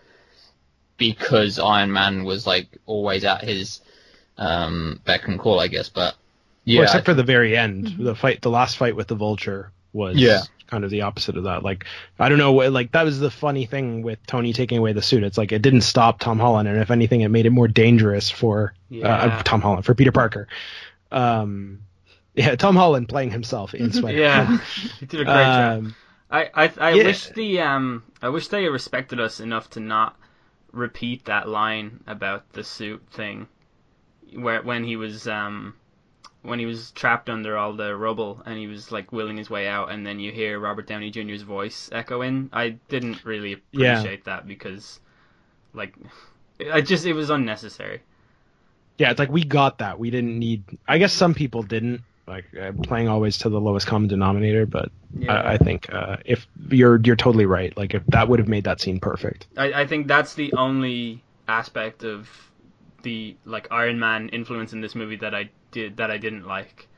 because Iron Man was like always at his um, beck and call, I guess. But yeah, well, except for the very end the fight the last fight with the vulture was Yeah. Kind of the opposite of that like i don't know like that was the funny thing with tony taking away the suit it's like it didn't stop tom holland and if anything it made it more dangerous for Yeah. uh, tom holland for peter parker um yeah tom holland playing himself in spider yeah, he did a great job. um, I I, I yeah. wish the um I wish they respected us enough to not repeat that line about the suit thing, where when he was um when he was trapped under all the rubble and he was like willing his way out, and then you hear Robert Downey Jr.'s voice echo in. I didn't really Yeah. appreciate that because like I just it was unnecessary. yeah it's like we got that we didn't need i guess some people didn't like uh, playing always to the lowest common denominator but Yeah. I, I think uh, if you're you're totally right like if that would have made that scene perfect I, I think that's the only aspect of the like Iron Man influence in this movie that I did that I didn't like.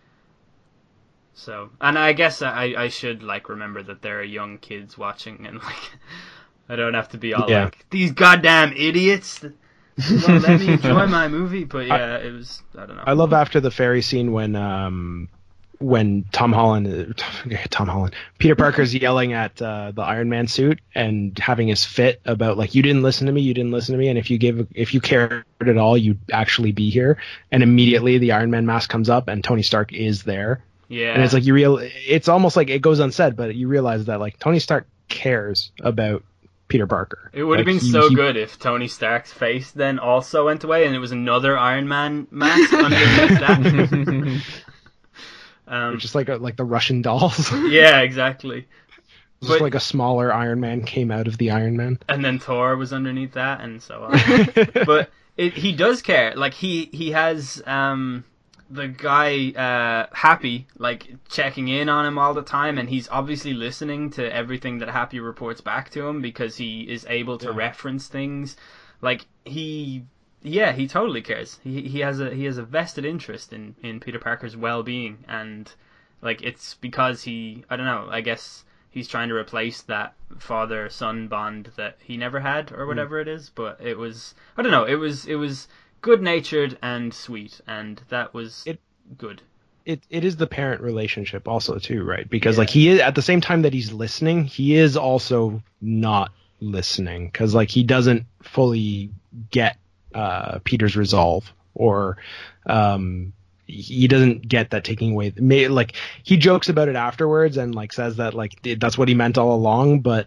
So, and I guess I I should like remember that there are young kids watching and like I don't have to be all Yeah. like these goddamn idiots. won't let me enjoy my movie, but yeah, it was I don't know. I love after the ferry scene when um when Tom Holland Tom Holland Peter Parker's yelling at uh, the Iron Man suit and having his fit about like you didn't listen to me you didn't listen to me and if you give if you cared at all you'd actually be here. And immediately the Iron Man mask comes up and Tony Stark is there. Yeah, and it's like you real it's almost like it goes unsaid but you realize that like Tony Stark cares about Peter Parker. It would have Like, been he- so he- good if Tony Stark's face then also went away and it was another Iron Man mask underneath that. Um, just like a, like the Russian dolls yeah, exactly. just But- like a smaller Iron Man came out of the Iron Man And then Thor was underneath that, and so on. but it, he does care. Like he he has um the guy uh Happy like checking in on him all the time, and he's obviously listening to everything that Happy reports back to him because he is able to Yeah. reference things. Like he. Yeah, he totally cares. He he has a he has a vested interest in, in Peter Parker's well being, and like it's because he I don't know I guess he's trying to replace that father son bond that he never had or hmm. whatever it is but it was i don't know it was it was good natured and sweet and that was It- good it it is the parent relationship also too, right? Because Yeah. like he is at the same time that he's listening, he is also not listening because like he doesn't fully get uh, Peter's resolve or um he doesn't get that taking away like he jokes about it afterwards and like says that like that's what he meant all along but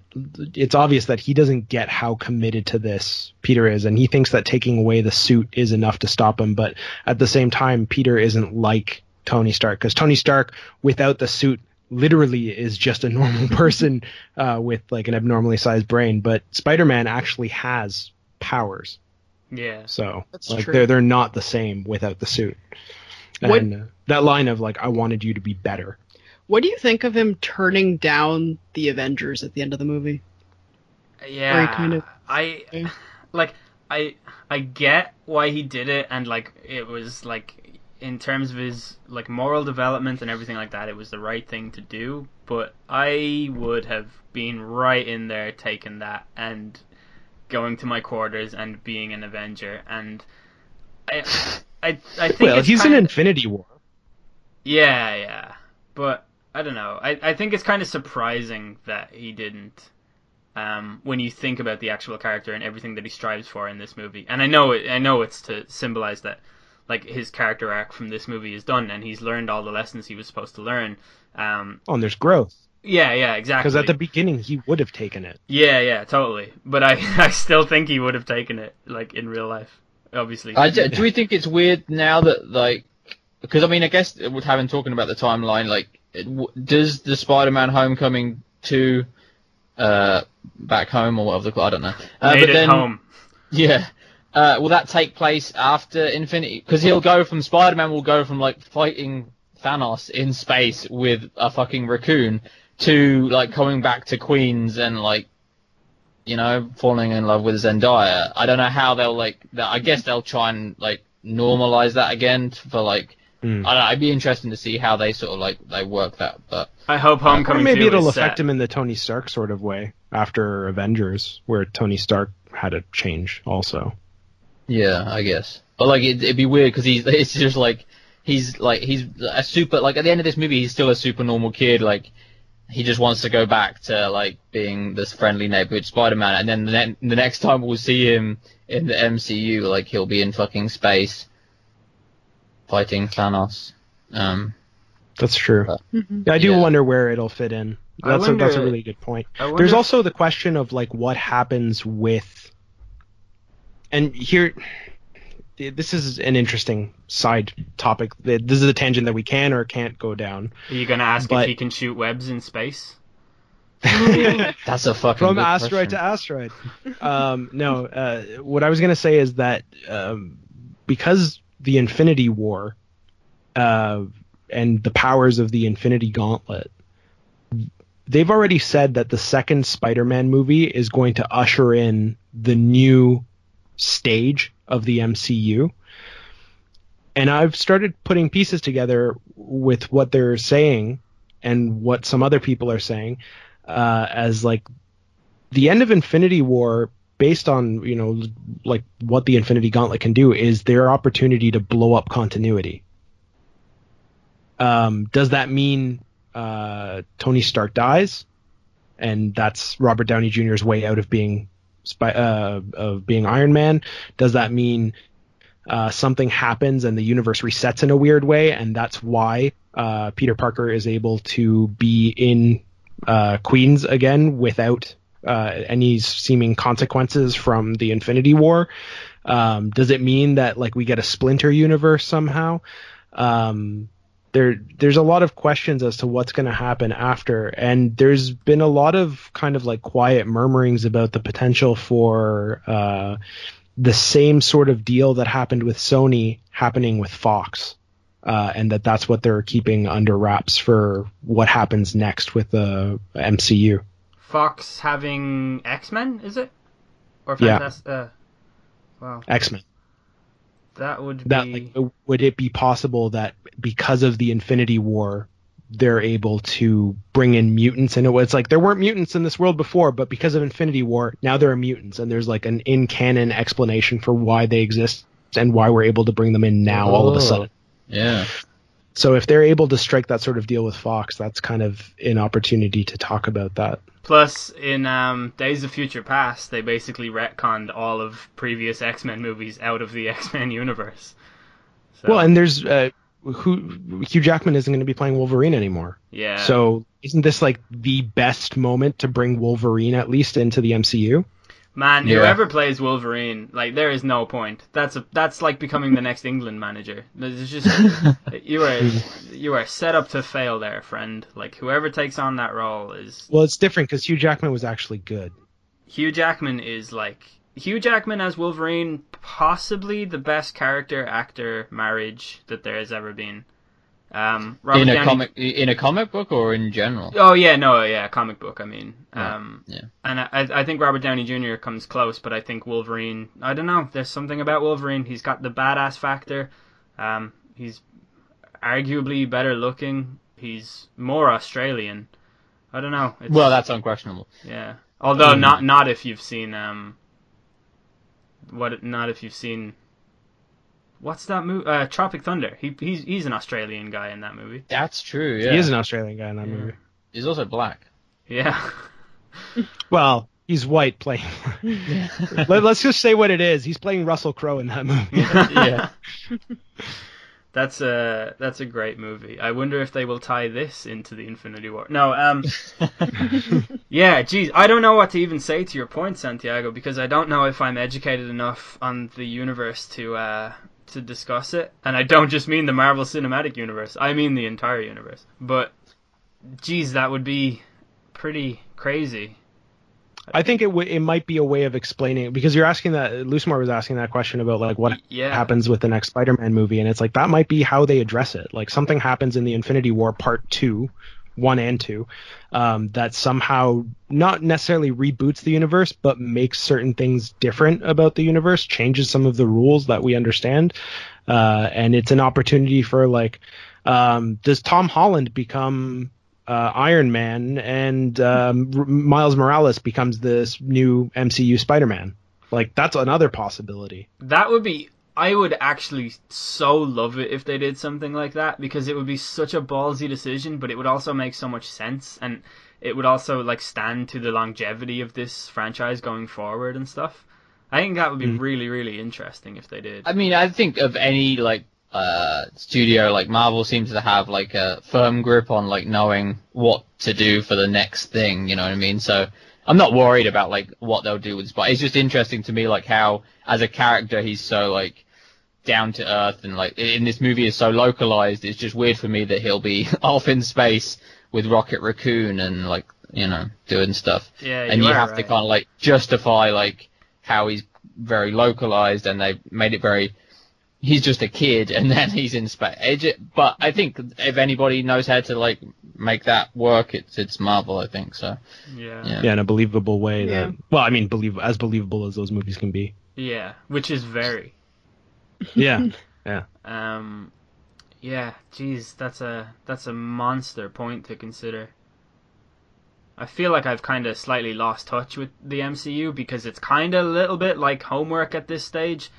it's obvious that he doesn't get how committed to this Peter is and he thinks that taking away the suit is enough to stop him but at the same time Peter isn't like Tony Stark because Tony Stark without the suit literally is just a normal person uh, with like an abnormally sized brain but Spider-Man actually has powers yeah so That's like true. they're they're not the same without the suit. What- And uh, that line of like I wanted you to be better. What do you think of him turning down the Avengers at the end of the movie? yeah kind of- i Yeah. like i i get why he did it and like it was like in terms of his like moral development and everything like that it was the right thing to do but i would have been right in there taking that and going to my quarters and being an avenger and i I I think Well, it's he's in kinda- Infinity War. Yeah, yeah. But I don't know. I, I think it's kind of surprising that he didn't. Um, when you think about the actual character and everything that he strives for in this movie, and I know it, I know it's to symbolize that, like his character arc from this movie is done, and he's learned all the lessons he was supposed to learn. Um, Oh, and there's growth yeah, yeah, exactly. because at the beginning he would have taken it. yeah, yeah, totally. But I, I still think he would have taken it, like in real life, obviously. I, do, do we think it's weird now that like because I mean I guess with having talking about the timeline like it, w- does the Spider-Man Homecoming two uh back home or whatever they call I don't know uh, Made but it then home. yeah uh, will that take place after Infinity because he'll go from Spider-Man will go from like fighting Thanos in space with a fucking raccoon to like coming back to Queens and like you know, falling in love with Zendaya. I don't know how they'll like. that- I guess they'll try and like normalize that again for like. Hmm. I don't know. It'd be interesting to see how they sort of like they work that. But I hope Or Homecoming maybe it'll is affect set. him in the Tony Stark sort of way after Avengers, where Tony Stark had a change also. yeah, I guess. But like it, it'd be weird because he's it's just like he's like he's a super like at the end of this movie he's still a super normal kid like. He just wants to go back to like being this friendly neighborhood Spider-Man, and then the, ne- the next time we'll see him in the MCU, like he'll be in fucking space, fighting Thanos. Um, That's true. Uh, Yeah, I do yeah. wonder where it'll fit in. I That's a, that's a really good point. There's if- also the question of like what happens with, and here, this is an interesting side topic. This is a tangent that we can or can't go down. Are you gonna ask but- if he can shoot webs in space? that's a fucking From good asteroid question. to asteroid. um, no, uh, what I was gonna say is that um, because the Infinity War uh, and the powers of the Infinity Gauntlet, they've already said that the second Spider-Man movie is going to usher in the new stage of the MCU. And I've started putting pieces together with what they're saying and what some other people are saying uh, as like the end of Infinity War, based on you know like what the Infinity Gauntlet can do, is their opportunity to blow up continuity. Um, does that mean uh, Tony Stark dies, and that's Robert Downey Jr.'s way out of being uh, of being Iron Man? Does that mean uh, something happens and the universe resets in a weird way, and that's why uh, Peter Parker is able to be in uh, Queens again without uh, any seeming consequences from the Infinity War? Um, does it mean that like we get a Splinter universe somehow? Um, there, there's a lot of questions as to what's going to happen after, and there's been a lot of kind of like quiet murmurings about the potential for uh, the same sort of deal that happened with Sony happening with Fox. Uh, and that that's what they're keeping under wraps for what happens next with the MCU. Fox having X Men, is it? Or Yeah. Fantastic? Uh, wow, X Men. That would That be. like, would it be possible that because of the Infinity War, they're able to bring in mutants? And it was like there weren't mutants in this world before, but because of Infinity War, now there are mutants, and there's like an in canon explanation for why they exist and why we're able to bring them in now all of a Oh. sudden. Yeah. So if they're able to strike that sort of deal with Fox, that's kind of an opportunity to talk about that. Plus, in um, Days of Future Past, they basically retconned all of previous X Men movies out of the X Men universe. So, Well, and there's uh, who Hugh Jackman isn't going to be playing Wolverine anymore. yeah. So isn't this like the best moment to bring Wolverine at least into the MCU? Man, Yeah. whoever plays Wolverine, like there is no point. That's a that's like becoming the next England manager. There's just you are you are set up to fail there, friend. Like whoever takes on that role is Well, it's different because Hugh Jackman was actually good. Hugh Jackman is like Hugh Jackman as Wolverine, possibly the best character actor marriage that there has ever been. Um, Robert in a Downey- comic in a comic book or in general. Oh yeah, no, yeah, comic book. I mean, Yeah, um, yeah. and I, I think Robert Downey Jr. comes close, but I think Wolverine. I don't know. There's something about Wolverine. He's got the badass factor. Um, he's arguably better looking. He's more Australian. I don't know. It's, Well, that's unquestionable. yeah. Although Mm. not not if you've seen um. What not if you've seen what's that movie? Uh, Tropic Thunder. He he's he's an Australian guy in that movie. That's true. Yeah. He is an Australian guy in that Yeah. movie. He's also black. Yeah. Well, he's white playing. Let, us just say what it is. He's playing Russell Crowe in that movie. yeah. That's a that's a great movie. I wonder if they will tie this into the Infinity War. No, um, yeah, geez, I don't know what to even say to your point, Santiago, because I don't know if I'm educated enough on the universe to uh to discuss it, and I don't just mean the Marvel Cinematic Universe. I mean the entire universe. But, geez, that would be pretty crazy. I think it w- it might be a way of explaining because you're asking that. Loosemore was asking that question about like what Yeah. happens with the next Spider-Man movie, and it's like that might be how they address it. Like something happens in the Infinity War Part Two, one and two, um, that somehow not necessarily reboots the universe, but makes certain things different about the universe, changes some of the rules that we understand, uh, and it's an opportunity for like, um, does Tom Holland become uh, Iron Man and um, R- Miles Morales becomes this new MCU Spider-Man? Like that's another possibility. That would be. I would actually so love it if they did something like that because it would be such a ballsy decision, but it would also make so much sense and it would also like stand to the longevity of this franchise going forward and stuff. I think that would be Mm. really, really interesting if they did. I mean, I think of any like uh studio like Marvel seems to have like a firm grip on like knowing what to do for the next thing. You know what I mean? So I'm not worried about like what they'll do with Spot. It's just interesting to me like how as a character he's so like down to earth and like in this movie is so localized. It's just weird for me that he'll be off in space with Rocket Raccoon and like you know doing stuff yeah, and you are have to kind of like justify like how he's very localized and they made it very he's just a kid and then he's in space but i think if anybody knows how to like make that work it's it's marvel i think so Yeah. yeah Yeah, in a believable way. Yeah. That well, I mean, believe as believable as those movies can be. Yeah, which is very. Yeah. Yeah. um, yeah, geez, that's a that's a monster point to consider. I feel like I've kind of slightly lost touch with the MCU because it's kind of a little bit like homework at this stage.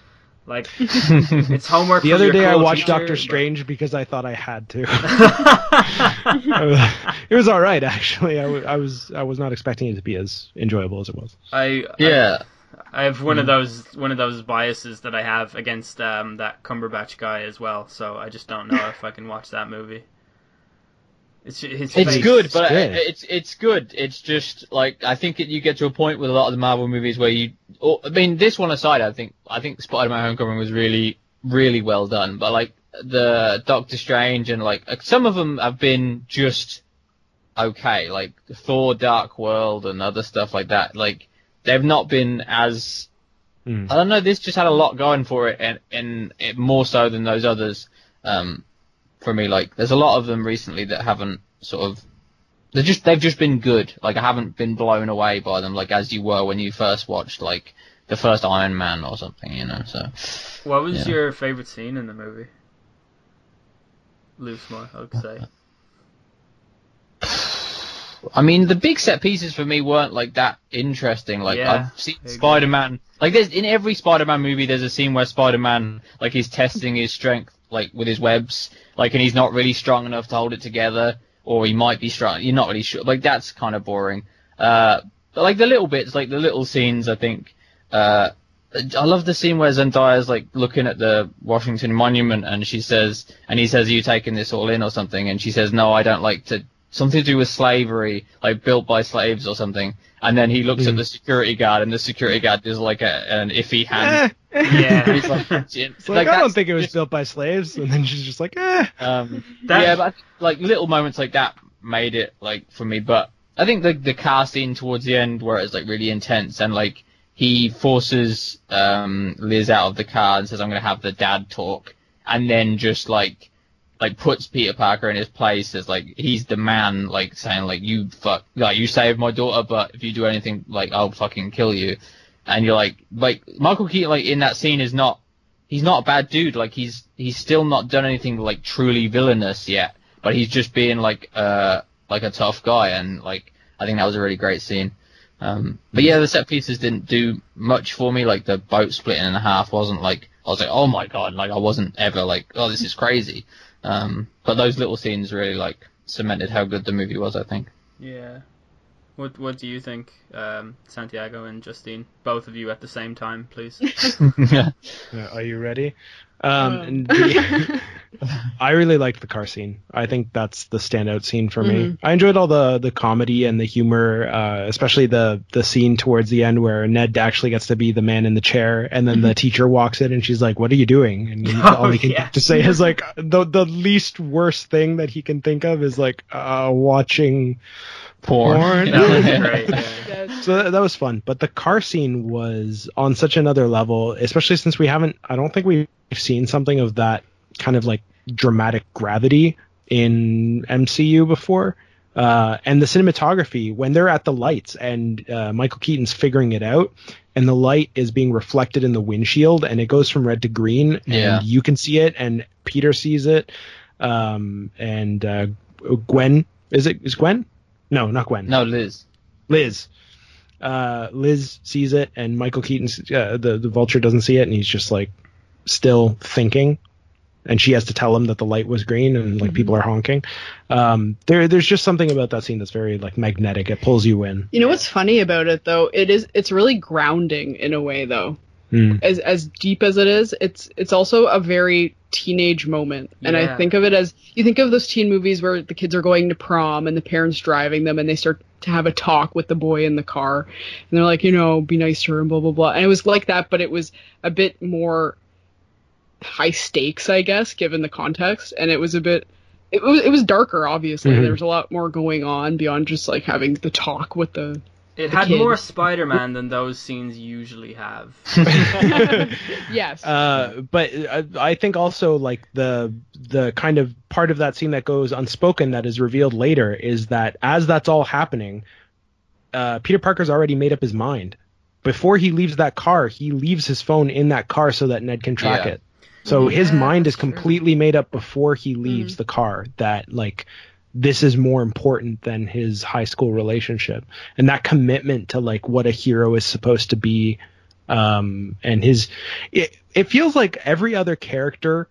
Like it's homework. The other your day I watched teacher, Doctor but- Strange because I thought I had to. it was all right actually. I, w- I was I was not expecting it to be as enjoyable as it was. I yeah I have one of Mm-hmm. those one of those biases that I have against um, that Cumberbatch guy as well. So I just don't know if I can watch that movie. It's ju- his it's face. good but good. I- it's it's good it's just like i think it, you get to a point with a lot of the marvel movies where you or, i mean this one aside i think i think spider-man homecoming was really really well done but like the doctor strange and like like, some of them have been just okay like thor dark world and other stuff like that like they've not been as Mm. I don't know. This just had a lot going for it, and and it more so than those others. Um, for me, like there's a lot of them recently that haven't sort of. They're just they've just been good. Like I haven't been blown away by them, like as you were when you first watched like the first Iron Man or something, you know. So What was Yeah. your favorite scene in the movie? Loosemore, I would say. I mean, the big set pieces for me weren't like that interesting. Like Yeah, I've seen Spider-Man. Like there's in every Spider-Man movie, there's a scene where Spider-Man like he's testing his strength like with his webs, like and he's not really strong enough to hold it together, or he might be strong. You're not really sure. Like that's kind of boring. Uh, but like the little bits, like the little scenes, I think. Uh, I love the scene where Zendaya's like looking at the Washington Monument and she says, and he says, "Are you taking this all in or something?" And she says, "No, I don't like to." Something to do with slavery, like built by slaves or something. And then he looks at Mm. the security guard, and the security guard does like a, an iffy hand. Eh. Yeah. He's like, It's like, I don't think it was just, built by slaves, and then she's just like, eh. um, That- yeah, but think, like little moments like that made it like for me. But I think the the car scene towards the end where it's like really intense and like he forces um Liz out of the car and says I'm gonna have the dad talk, and then just like like puts Peter Parker in his place as like he's the man, like saying like you fuck like you saved my daughter, but if you do anything like I'll fucking kill you. And you're like like Michael Keaton like in that scene is not he's not a bad dude. Like he's he's still not done anything like truly villainous yet, but he's just being like uh like a tough guy, and like I think that was a really great scene. Um, but yeah, the set pieces didn't do much for me. Like the boat splitting in half wasn't like I was like, oh my god, like I wasn't ever like, oh this is crazy. Um, but those little scenes really like cemented how good the movie was. I think. Yeah. What What do you think, um, Santiago and Justine? Both of you at the same time, please. yeah. Uh, are you ready? Um, and the- I really liked the car scene. I think that's the standout scene for me. Mhm. I enjoyed all the the comedy and the humor, uh, especially the the scene towards the end where Ned actually gets to be the man in the chair, and then the teacher walks in and she's like, "What are you doing?" And he, Oh, all he can yes. to say is like the the least worst thing that he can think of is like uh, watching Porn. Porn. that was great. Yeah. So that, that was fun, but the car scene was on such another level, especially since we haven't. I don't think we've seen something of that kind of like dramatic gravity in MCU before. Uh, and the cinematography when they're at the lights and uh, Michael Keaton's figuring it out, and the light is being reflected in the windshield, and it goes from red to green, and Yeah. you can see it, and Peter sees it, um, and uh, Gwen is it is Gwen? No, not Gwen. No, Liz. Liz. Uh, Liz sees it, and Michael Keaton, uh, the the vulture, doesn't see it, and he's just like still thinking, and she has to tell him that the light was green, and like people are honking. Um, there, there's just something about that scene that's very like magnetic. It pulls you in. You know what's funny about it though? It is it's really grounding in a way though. Hmm. As as deep as it is, it's it's also a very teenage moment. And Yeah. I think of it as you think of those teen movies where the kids are going to prom and the parents driving them and they start to have a talk with the boy in the car and they're like, you know, be nice to her and blah blah blah. And it was like that, but it was a bit more high stakes, I guess, given the context. And it was a bit it was it was darker, obviously. Mhm. There was a lot more going on beyond just like having the talk with the It had kid. more Spider-Man than those scenes usually have. yes. Uh, but I, I think also like the the kind of part of that scene that goes unspoken that is revealed later is that as that's all happening, uh, Peter Parker's already made up his mind. Before he leaves that car, he leaves his phone in that car so that Ned can track Yeah. it. So his mind is that's true. completely made up before he leaves the car that like this is more important than his high school relationship. And that commitment to like what a hero is supposed to be um and his it, it feels like every other character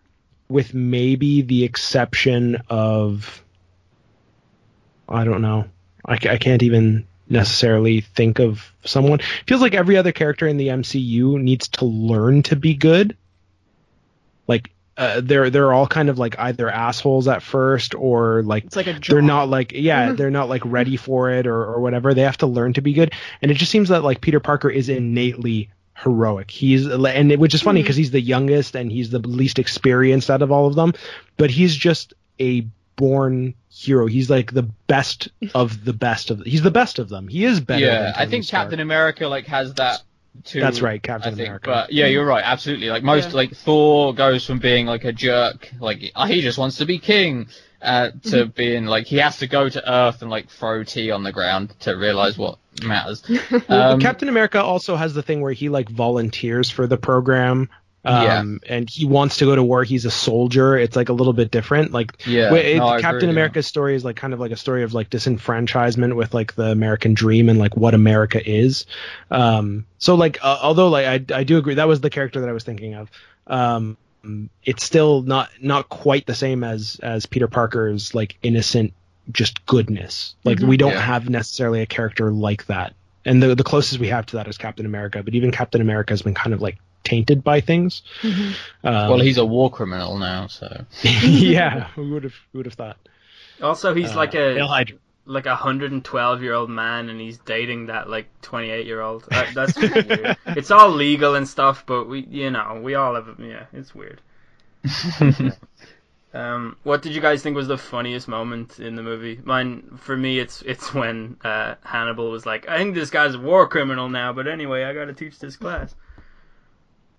with maybe the exception of i don't know i, I can't even necessarily think of someone. Feels like every other character in the mcu needs to learn to be good. Like uh, they're they're all kind of like either assholes at first or like it's like a job. they're not like yeah they're not like ready for it or, or whatever. They have to learn to be good. And it just seems that like peter parker is innately heroic. He's and it, which is funny because he's the youngest and he's the least experienced out of all of them but he's just a born hero. He's like the best of the best of he's the best of them. He is better yeah, than I think Stark. Captain America like has that too. That's right, Captain think, America. But yeah, you're right, absolutely. Like most, Yeah. like Thor goes from being like a jerk, like oh, he just wants to be king, uh, to Mm-hmm. being like he has to go to Earth and like throw tea on the ground to realize what matters. Well, Um, Captain America also has the thing where he like volunteers for the program. Um, and he wants to go to war. He's a soldier. It's like a little bit different. Like, Yeah, it- no, I agree, Captain yeah. America's story is like kind of like a story of like disenfranchisement with like the American dream and like what America is. Um, so like, uh, although like I, I do agree that was the character that I was thinking of. Um, it's still not not quite the same as as Peter Parker's like innocent just goodness. Like we don't Yeah. have necessarily a character like that. And the the closest we have to that is Captain America, but even Captain America has been kind of like tainted by things. Um, well, he's a war criminal now, so yeah, who would have who would have thought? Also, he's Uh, like a Hail like a hundred and twelve year old man, and he's dating that like twenty eight year old. That, that's weird. It's all legal and stuff, but we, you know, we all have. Yeah, it's weird. Um, what did you guys think was the funniest moment in the movie? Mine, for me, it's it's when uh, Hannibal was like, "I think this guy's a war criminal now, but anyway, I got to teach this class."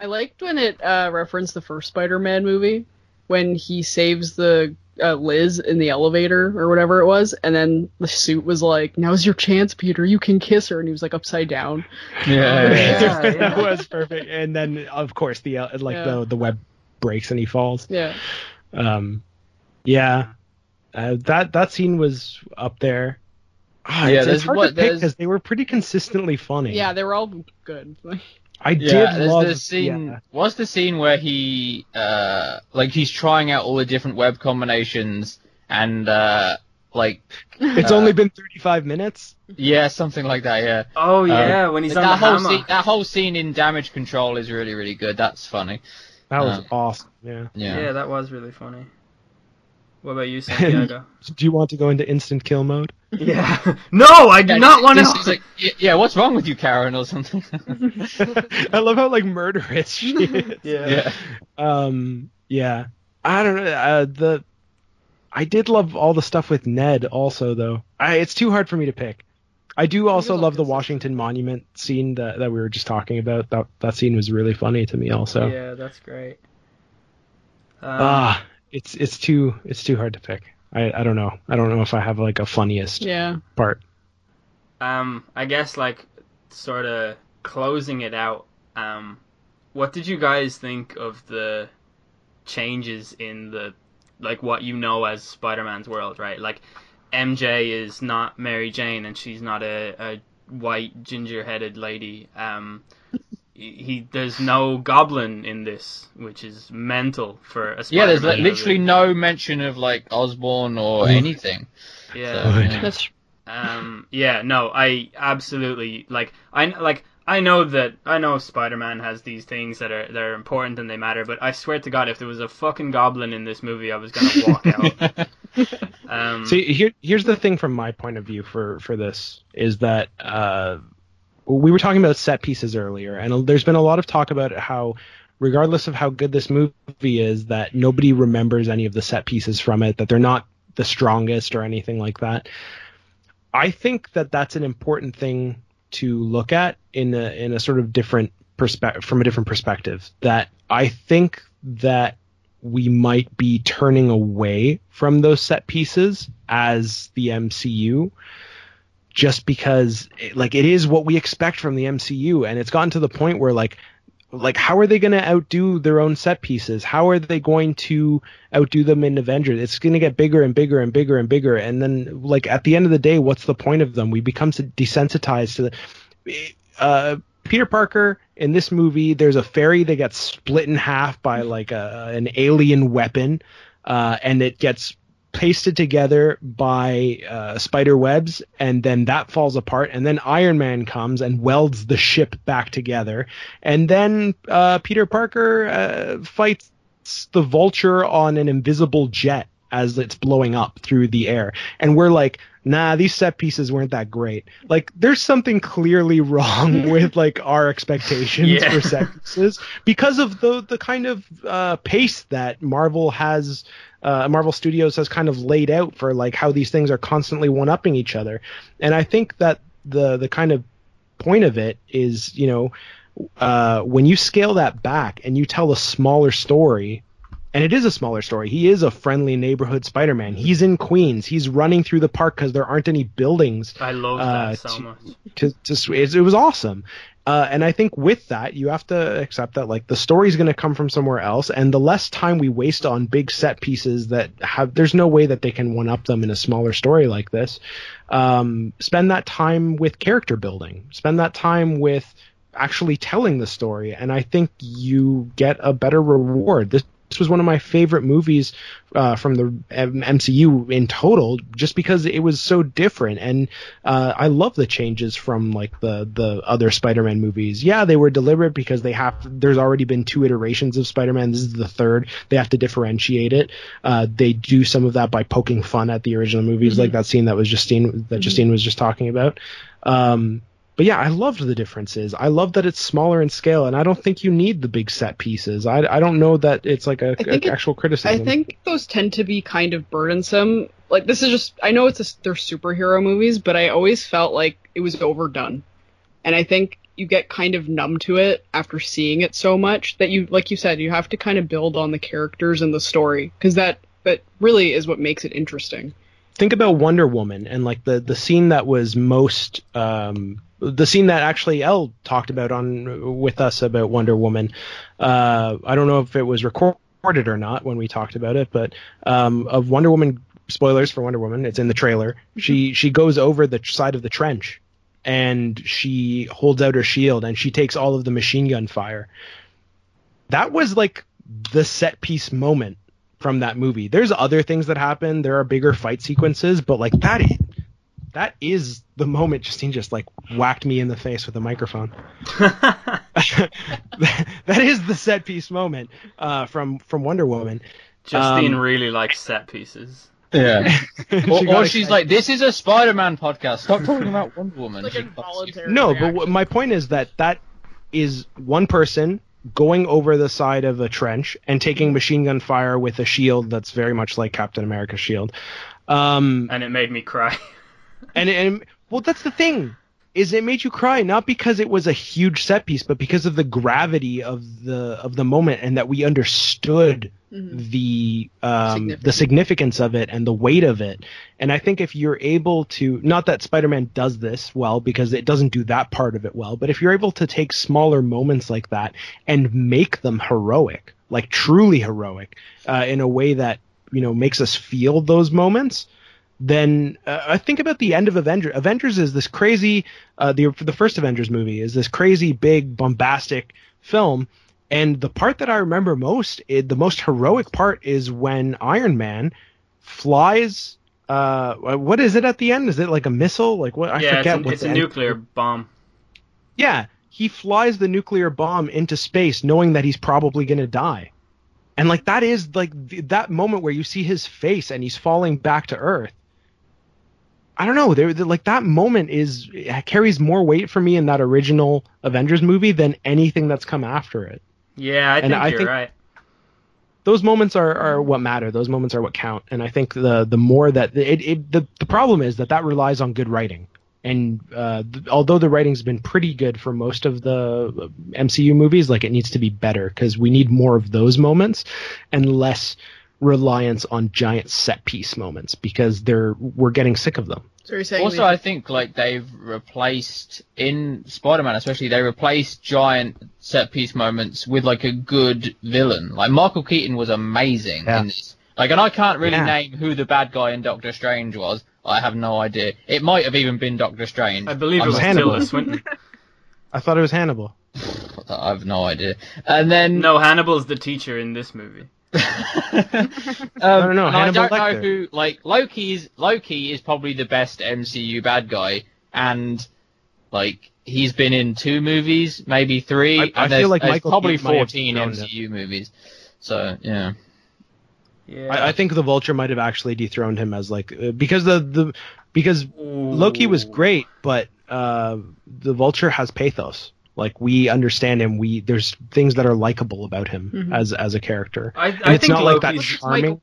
I liked when it uh, referenced the first Spider-Man movie when he saves the uh, Liz in the elevator or whatever it was, and then the suit was like, "Now's your chance, Peter. You can kiss her," and he was like upside down. yeah, Yeah, yeah. that was perfect. And then of course the uh, like Yeah. the the web breaks and he falls. Yeah. Um, yeah, uh, that that scene was up there. Ah, Yeah, it's, it's hard what- to pick because they were pretty consistently funny. Yeah, they were all good. I Yeah, did love the scene. yeah. What's the scene where he, uh, like he's trying out all the different web combinations and, uh, like, It's Uh, only been 35 minutes. yeah, something like that. Yeah. Oh yeah, when he's on the that whole hammer. scene, that whole scene in Damage Control is really, really good. That's funny. That was Uh, awesome. Yeah. Yeah. yeah. that was really funny. What about you, Santiago? Do you want to go into instant kill mode? yeah. No, I do Yeah, not want to. like, y- yeah, what's wrong with you, Karen, or something? I love how like murderous she is. yeah. Um. Yeah. I don't know. Uh, the I did love all the stuff with Ned also though. I, it's too hard for me to pick. I do also all love the. Washington Monument scene that, that we were just talking about. That that scene was really funny to me also. Yeah, that's great. Um, Ah, it's it's too it's too hard to pick. I, I don't know. I don't know if I have like a funniest Yeah. part. um, I guess like sort of closing it out. Um, what did you guys think of the changes in the like what you know as Spider-Man's world, right? Like MJ is not Mary Jane and she's not a, a white ginger-headed lady. Um, he, he there's no goblin in this, which is mental for a Spider-Man Yeah, there's like, literally no mention of like Osborn or anything. yeah. So, yeah. That's Um, yeah, no, I absolutely like. I like. I know that I know Spider-Man has these things that are that are important and they matter, but I swear to God, if there was a fucking goblin in this movie, I was gonna walk out. Um, See, here, here's the thing from my point of view for for this is that uh, we were talking about set pieces earlier, and there's been a lot of talk about how, regardless of how good this movie is, that nobody remembers any of the set pieces from it, that they're not the strongest or anything like that. I think that that's an important thing to look at in a in a sort of different perspective from a different perspective. That I think that we might be turning away from those set pieces as the MCU just because like it is what we expect from the MCU and it's gotten to the point where like like how are they going to outdo their own set pieces? How are they going to outdo them in avengers? It's going to get bigger and bigger and bigger and bigger and then like at the end of the day what's the point of them? We become desensitized to the uh Peter Parker in this movie, there's a ferry that gets split in half by like a, an alien weapon, uh, and it gets pasted together by uh, spider webs, and then that falls apart, and then Iron Man comes and welds the ship back together, and then uh, Peter Parker uh, fights the Vulture on an invisible jet as it's blowing up through the air, and we're like, nah, these set pieces weren't that great. Like, there's something clearly wrong with like our expectations Yeah. for set pieces because of the the kind of uh, pace that Marvel has. Uh, Marvel Studios has kind of laid out for like how these things are constantly one upping each other, and I think that the the kind of point of it is you know uh, when you scale that back and you tell a smaller story and it is a smaller story. He is a friendly neighborhood Spider-Man. He's in Queens. He's running through the park because there aren't any buildings I love uh, that so to- much. to, to it, it was awesome. Uh, and I think with that, you have to accept that like the story's going to come from somewhere else, and the less time we waste on big set pieces that have, there's no way that they can one up them in a smaller story like this. Um, spend that time with character building. Spend that time with actually telling the story, and I think you get a better reward. This. This was one of my favorite movies uh, from the MCU in total, just because it was so different, and uh, I love the changes from like the the other Spider-Man movies. Yeah, they were deliberate because they have. There's already been two iterations of Spider-Man. This is the third. They have to differentiate it. Uh, they do some of that by poking fun at the original movies, like that scene that was Justine that Justine was just talking about. Um, but yeah, I loved the differences. I love that it's smaller in scale, and I don't think you need the big set pieces. I, I don't know that it's like a, a it- actual criticism. I think those tend to be kind of burdensome. Like this is just I know it's a, they're superhero movies, but I always felt like it was overdone. And I think you get kind of numb to it after seeing it so much that you like you said you have to kind of build on the characters and the story because that that really is what makes it interesting. Think about Wonder Woman and like the the scene that was most um the scene that actually Elle talked about on with us about Wonder Woman. Uh, I don't know if it was recorded or not when we talked about it, but um, of Wonder Woman spoilers for Wonder Woman, it's in the trailer. She she goes over the side of the trench and she holds out her shield and she takes all of the machine gun fire. That was like the set piece moment from that movie. There's other things that happen. There are bigger fight sequences, but like that that is the moment Justine just like whacked me in the face with a microphone. that is the set piece moment uh, from from Wonder Woman. Justine Um, really likes set pieces. Yeah. She or, got or she's excited. like, this is a Spider-Man podcast. Stop talking about Wonder Woman. Like She- involuntary. No, but reaction. what, my point is that that is one person going over the side of a trench and taking machine gun fire with a shield that's very much like Captain America's shield. Um, And it made me cry. and and well, that's the thing is it made you cry not because it was a huge set piece, but because of the gravity of the of the moment and that we understood the um, the Significance. significance of it and the weight of it. And I think if you're able to, not that Spider-Man does this well because it doesn't do that part of it well, but if you're able to take smaller moments like that and make them heroic, like truly heroic, uh, in a way that you know makes us feel those moments, then uh, I think about the end of Avengers. Avengers is this crazy, uh, the the first Avengers movie is this crazy big bombastic film, and the part that I remember most, it, the most heroic part, is when Iron Man flies. Uh, what is it at the end? Is it like a missile? Like what? I yeah, forget it's, a, what it's a end- nuclear bomb. Yeah, he flies the nuclear bomb into space, knowing that he's probably gonna die. And like that is like th- that moment where you see his face and he's falling back to Earth. I don't know. There, like that moment is carries more weight for me in that original Avengers movie than anything that's come after it. Yeah, I And think I you're think- right. Those moments are, are what matter. Those moments are what count. And I think the the more that it, it the the problem is that that relies on good writing. And uh, th- although the writing's been pretty good for most of the MCU movies, like it needs to be better because we need more of those moments and less reliance on giant set piece moments because they're we're getting sick of them. So you're saying Also, we- I think like they've replaced in Spider-Man, especially they replaced giant set piece moments with like a good villain. Like Michael Keaton was amazing Yeah. in this. Like, and I can't really Yeah. name who the bad guy in Doctor Strange was. I have no idea. It might have even been Doctor Strange. I believe it was Hannibal. Tilda I thought it was Hannibal. I have no idea. And then No, Hannibal's the teacher in this movie. um, I don't know, and I don't know who. Like Loki is Loki is probably the best MCU bad guy, and like he's been in two movies, maybe three. I- and I there's, feel like there's Michael probably Keaton fourteen thrown him. MCU movies. So yeah, Yeah. I, I think the Vulture might have actually dethroned him as like uh, because the the because Loki was great, but uh, the Vulture has pathos. Like we understand him. We there's things that are likable about him Mhm. as as a character. I, And I it's think not like Loki's, that charming.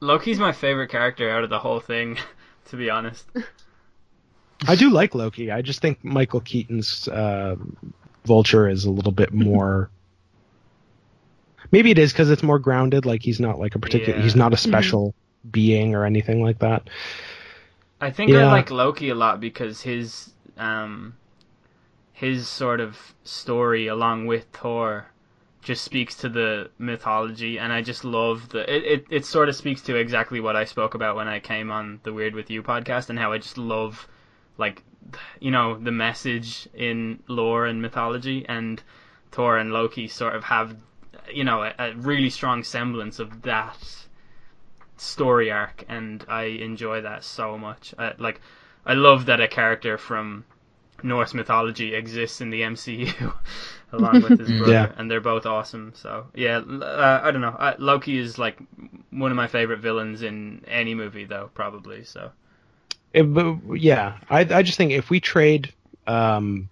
Loki's my favorite character out of the whole thing, to be honest. I do like Loki. I just think Michael Keaton's uh, Vulture is a little bit more. Maybe it is because it's more grounded. Like he's not like a particular. Yeah. He's not a special being or anything like that. I think I like Loki a lot because his um his sort of story along with Thor just speaks to the mythology and I just love the it, it, it sort of speaks to exactly what I spoke about when I came on the Weird With You podcast and how I just love like you know the message in lore and mythology and Thor and Loki sort of have you know a, a really strong semblance of that story arc, and I enjoy that so much. I, like, I love that a character from Norse mythology exists in the MCU along with his brother, Yeah. and they're both awesome. So yeah, uh, I don't know. I, Loki is like one of my favorite villains in any movie, though probably. So It- yeah, I I just think if we trade um,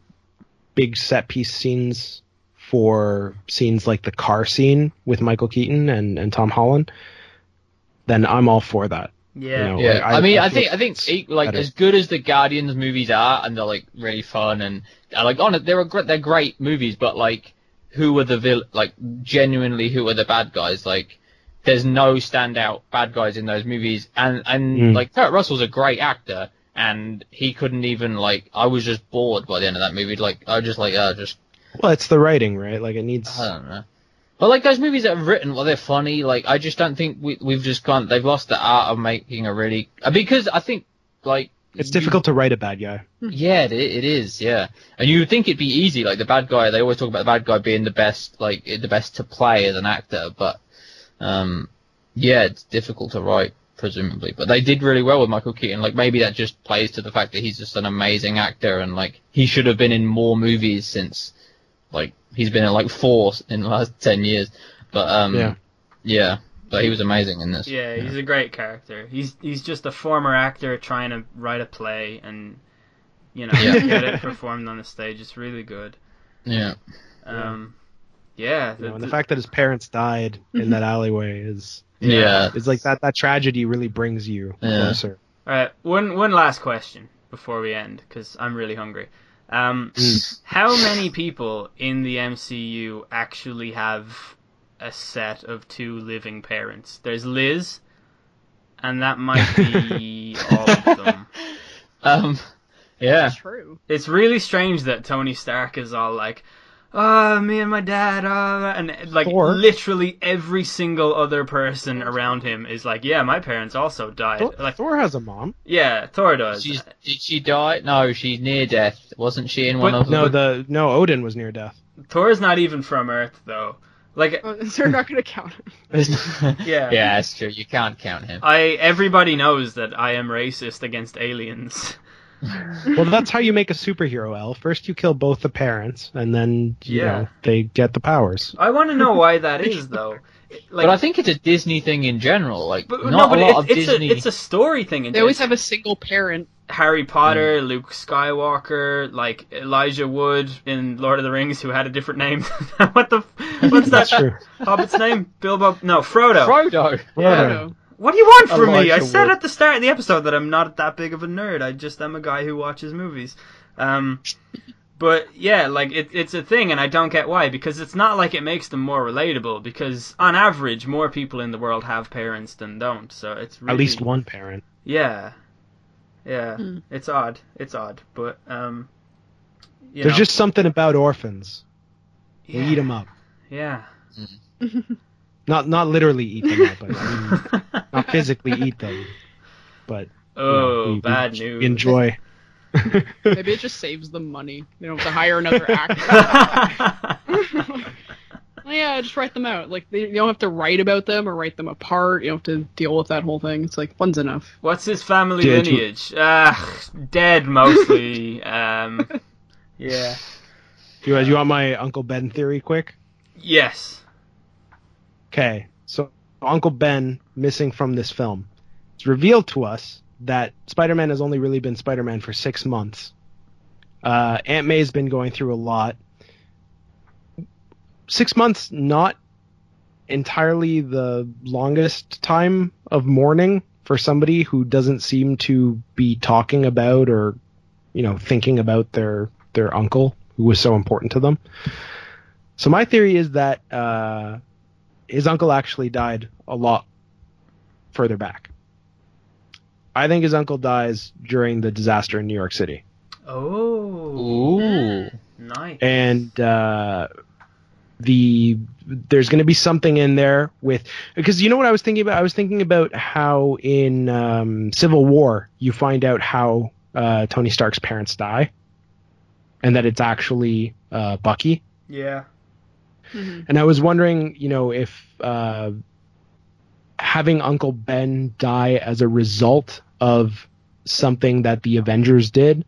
big set piece scenes for scenes like the car scene with Michael Keaton and, and Tom Holland, then I'm all for that. Yeah, know, yeah. like, I, I- mean, I I, think I think e- like better. as good as the Guardians movies are, and they're like really fun and uh, like on it, they're great, they're great movies, but like who are the vil- like genuinely who are the bad guys? Like there's no standout bad guys in those movies, and and Mm. like Kurt Russell's a great actor, and he couldn't even like I was just bored by the end of that movie. Like I was just like uh, just Well, it's the writing, right? Like it needs. I don't know. But like those movies that are written, well, they're funny. Like I just don't think we we've just gone. They've lost the art of making a really uh, because I think like It's difficult to write a bad guy. Yeah, it, it is. Yeah, and you would think it'd be easy. Like the bad guy, they always talk about the bad guy being the best, like the best to play as an actor. But um, yeah, it's difficult to write, presumably. But they did really well with Michael Keaton. Like maybe that just plays to the fact that he's just an amazing actor, and like he should have been in more movies since, like he's been in like four in the last ten years. But um, Yeah. yeah, but he was amazing in this. Yeah, he's a great character. He's he's just a former actor trying to write a play and you know Yeah. get it performed on the stage. It's really good. yeah. Um, yeah, You know, the- and the the- fact that his parents died in that alleyway is Yeah. It's like that that tragedy really brings you Yeah. closer. All right, one one last question before we end because I'm really hungry. Um, Mm. how many people in the MCU actually have a set of two living parents? There's Liz, and that might be all of them. Um, yeah. True. It's really strange that Tony Stark is all like, "Oh, me and my dad," uh, and like Thor. literally every single other person around him is like, "Yeah, my parents also died." Thor, Like, Thor has a mom. yeah, Thor does. She's, did she die? No, she's near death. Wasn't she in one But of No, the? the no Odin was near death. Thor's not even from Earth though. Like, Oh, so they're not going to count him. Yeah. yeah, that's true. You can't count him. I everybody knows that I am racist against aliens. Well, that's how you make a superhero, L. First, you kill both the parents, and then you Yeah. know they get the powers. I want to know why that is though. Like, but I think it's a Disney thing in general. Like, but- not no, but a lot it- of it's Disney. a it's a story thing. In general. They always have a single parent. Harry Potter, mm. Luke Skywalker, like Elijah Wood in Lord of the Rings, who had a different name. what the? What's that? That's true. Hobbit's name? Bilbo? No, Frodo. Frodo. Yeah. Frodo. What do you want from me? I said Wood. at the start of the episode that I'm not that big of a nerd. I just am a guy who watches movies. Um, but yeah, like it, it's a thing, and I don't get why. Because it's not like it makes them more relatable. Because on average, more people in the world have parents than don't. So it's really, At least one parent. Yeah, yeah. Hmm. It's odd. It's odd, but um, you There's know, just something about orphans. We yeah, eat them up. Yeah. Not not literally eat them up, but I mean, not physically eat them. But you know, oh, we- we bad news. enjoy. Maybe it just saves them money. They don't have to hire another actor. Well, yeah, just write them out. Like they, you don't have to write about them or write them apart. You don't have to deal with that whole thing. It's like one's enough. What's his family Yeah, lineage? Ah, dead mostly. um, yeah. You, do you want my Uncle Ben theory quick? Yes. Okay, so Uncle Ben missing from this film. It's revealed to us that Spider-Man has only really been Spider-Man for six months. Uh, Aunt May's been going through a lot. Six months, not entirely the longest time of mourning for somebody who doesn't seem to be talking about or, you know, thinking about their their uncle who was so important to them. So my theory is that uh, his uncle actually died a lot further back. I think his uncle dies during the disaster in New York City. Oh. Ooh. Nice. And uh, the there's going to be something in there with because you know what I was thinking about. I was thinking about how in um, Civil War you find out how uh, Tony Stark's parents die, and that it's actually uh, Bucky. yeah. And I was wondering, you know, if uh, having Uncle Ben die as a result of something that the Avengers did,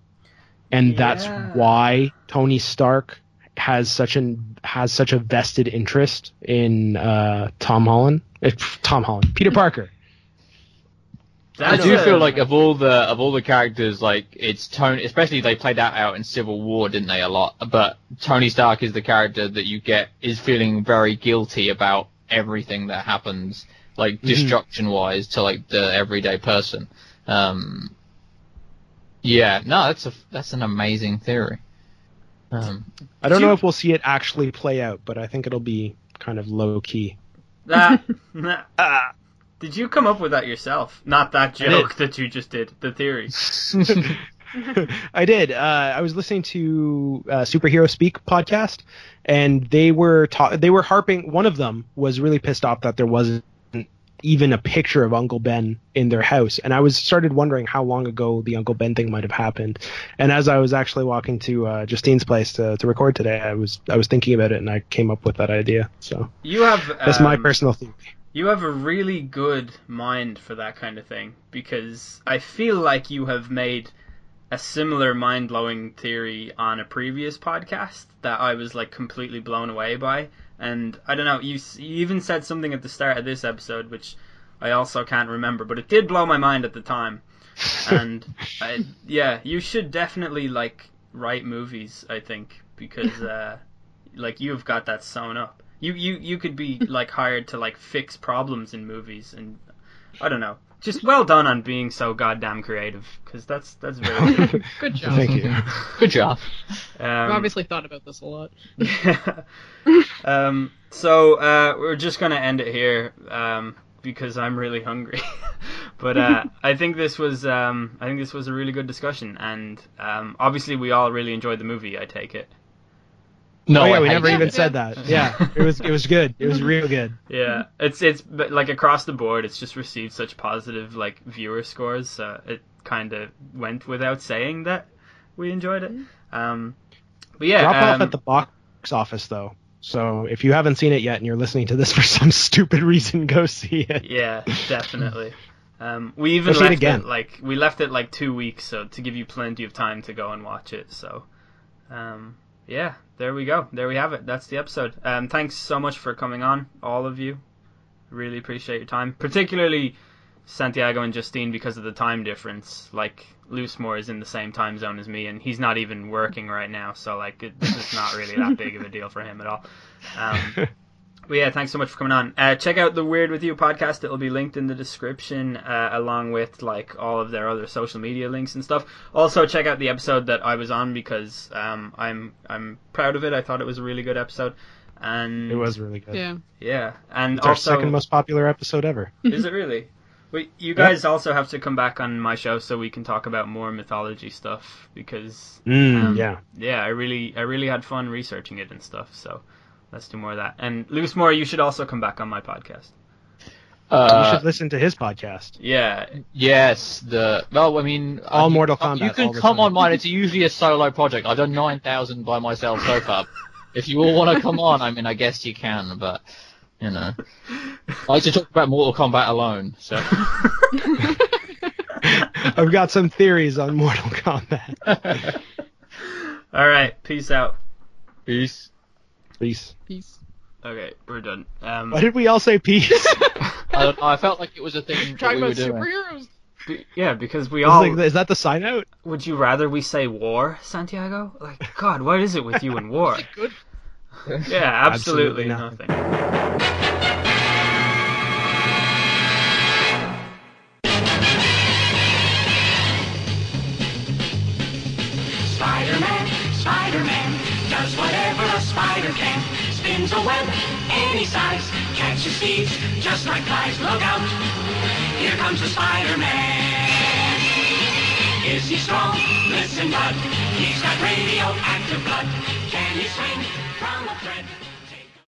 and that's why Tony Stark has such an has such a vested interest in uh, Tom Holland, Tom Holland, Peter Parker. I do a- feel like of all the of all the characters, like it's Tony. Especially they played that out in Civil War, didn't they? A lot, but Tony Stark is the character that you get is feeling very guilty about everything that happens, like destruction wise, to like the everyday person. Um, yeah, no, that's a that's an amazing theory. Um, I don't You- know if we'll see it actually play out, but I think it'll be kind of low key. that. Ah. Did you come up with that yourself? Not that joke that you just did. The theory. I did. Uh, I was listening to uh, Superhero Speak podcast, and they were ta- they were harping. One of them was really pissed off that there wasn't even a picture of Uncle Ben in their house. And I was started wondering how long ago the Uncle Ben thing might have happened. And as I was actually walking to uh, Justine's place to, to record today, I was I was thinking about it and I came up with that idea. So You have that's my um, personal theory. You have a really good mind for that kind of thing because I feel like you have made a similar mind blowing theory on a previous podcast that I was like completely blown away by. And I don't know, you, you even said something at the start of this episode which I also can't remember, but it did blow my mind at the time. And I, yeah, you should definitely like write movies, I think, because uh, like you've got that sewn up. You you you could be like hired to like fix problems in movies, and I don't know. Just well done on being so goddamn creative, because that's that's very good. Good job. Thank you. Good job. I've Um, obviously thought about this a lot. um, so uh, we're just gonna end it here um, because I'm really hungry. but uh, I think this was um, I think this was a really good discussion, and um, obviously we all really enjoyed the movie. I take it. No, oh yeah, we hate never it. even said that. Yeah, it was it was good. It was real good. Yeah, it's it's but like across the board, it's just received such positive like viewer scores. So it kind of went without saying that we enjoyed it. Um, but yeah, Drop off um, at the box office though. So if you haven't seen it yet and you're listening to this for some stupid reason, go see it. Yeah, definitely. Um, we even Go see it left again. like we left it like two weeks, so to give you plenty of time to go and watch it. So, um, yeah, there we go. There we have it. That's the episode. Um, thanks so much for coming on, all of you. Really appreciate your time, particularly Santiago and Justine because of the time difference. Like Loosemore is in the same time zone as me, and he's not even working right now, so like it, it's not really that big of a deal for him at all. Um, but yeah, thanks so much for coming on. Uh, check out the Weird with You podcast. It'll be linked in the description, uh, along with like all of their other social media links and stuff. Also, check out the episode that I was on because um, I'm I'm proud of it. I thought it was a really good episode, and It was really good. Yeah. yeah, and It's our also second most popular episode ever. is it really? Wait, you guys also have to come back on my show so we can talk about more mythology stuff because Mm, Um, yeah. yeah, I really I really had fun researching it and stuff. So let's do more of that. And Loosemore, you should also come back on my podcast. you Uh, should listen to his podcast. Yeah, yes, the well, I mean, All uh, you- Mortal uh, Kombat You can come time. on mine. It's usually a solo project. I've done nine thousand by myself so far. if you all want to come on, I mean, I guess you can, but you know, I like to talk about Mortal Kombat alone. So I've got some theories on Mortal Kombat. All right, peace out. peace. Peace. Peace. Okay, we're done. Um, Why did we all say peace? I don't know. I felt like it was a thing that Talking we were about doing. superheroes. be- yeah, because we Is all. like- is that the sign out? Would you rather we say war, Santiago? Like, God, what is it with you and war? Good. Yeah, absolutely, Absolutely nothing. Spider-Man, spider can. Spins a web any size, catches thieves just like flies. Look out, here comes the Spider-Man. Is he strong? Listen, bud, he's got radioactive blood. Can he swing from a thread?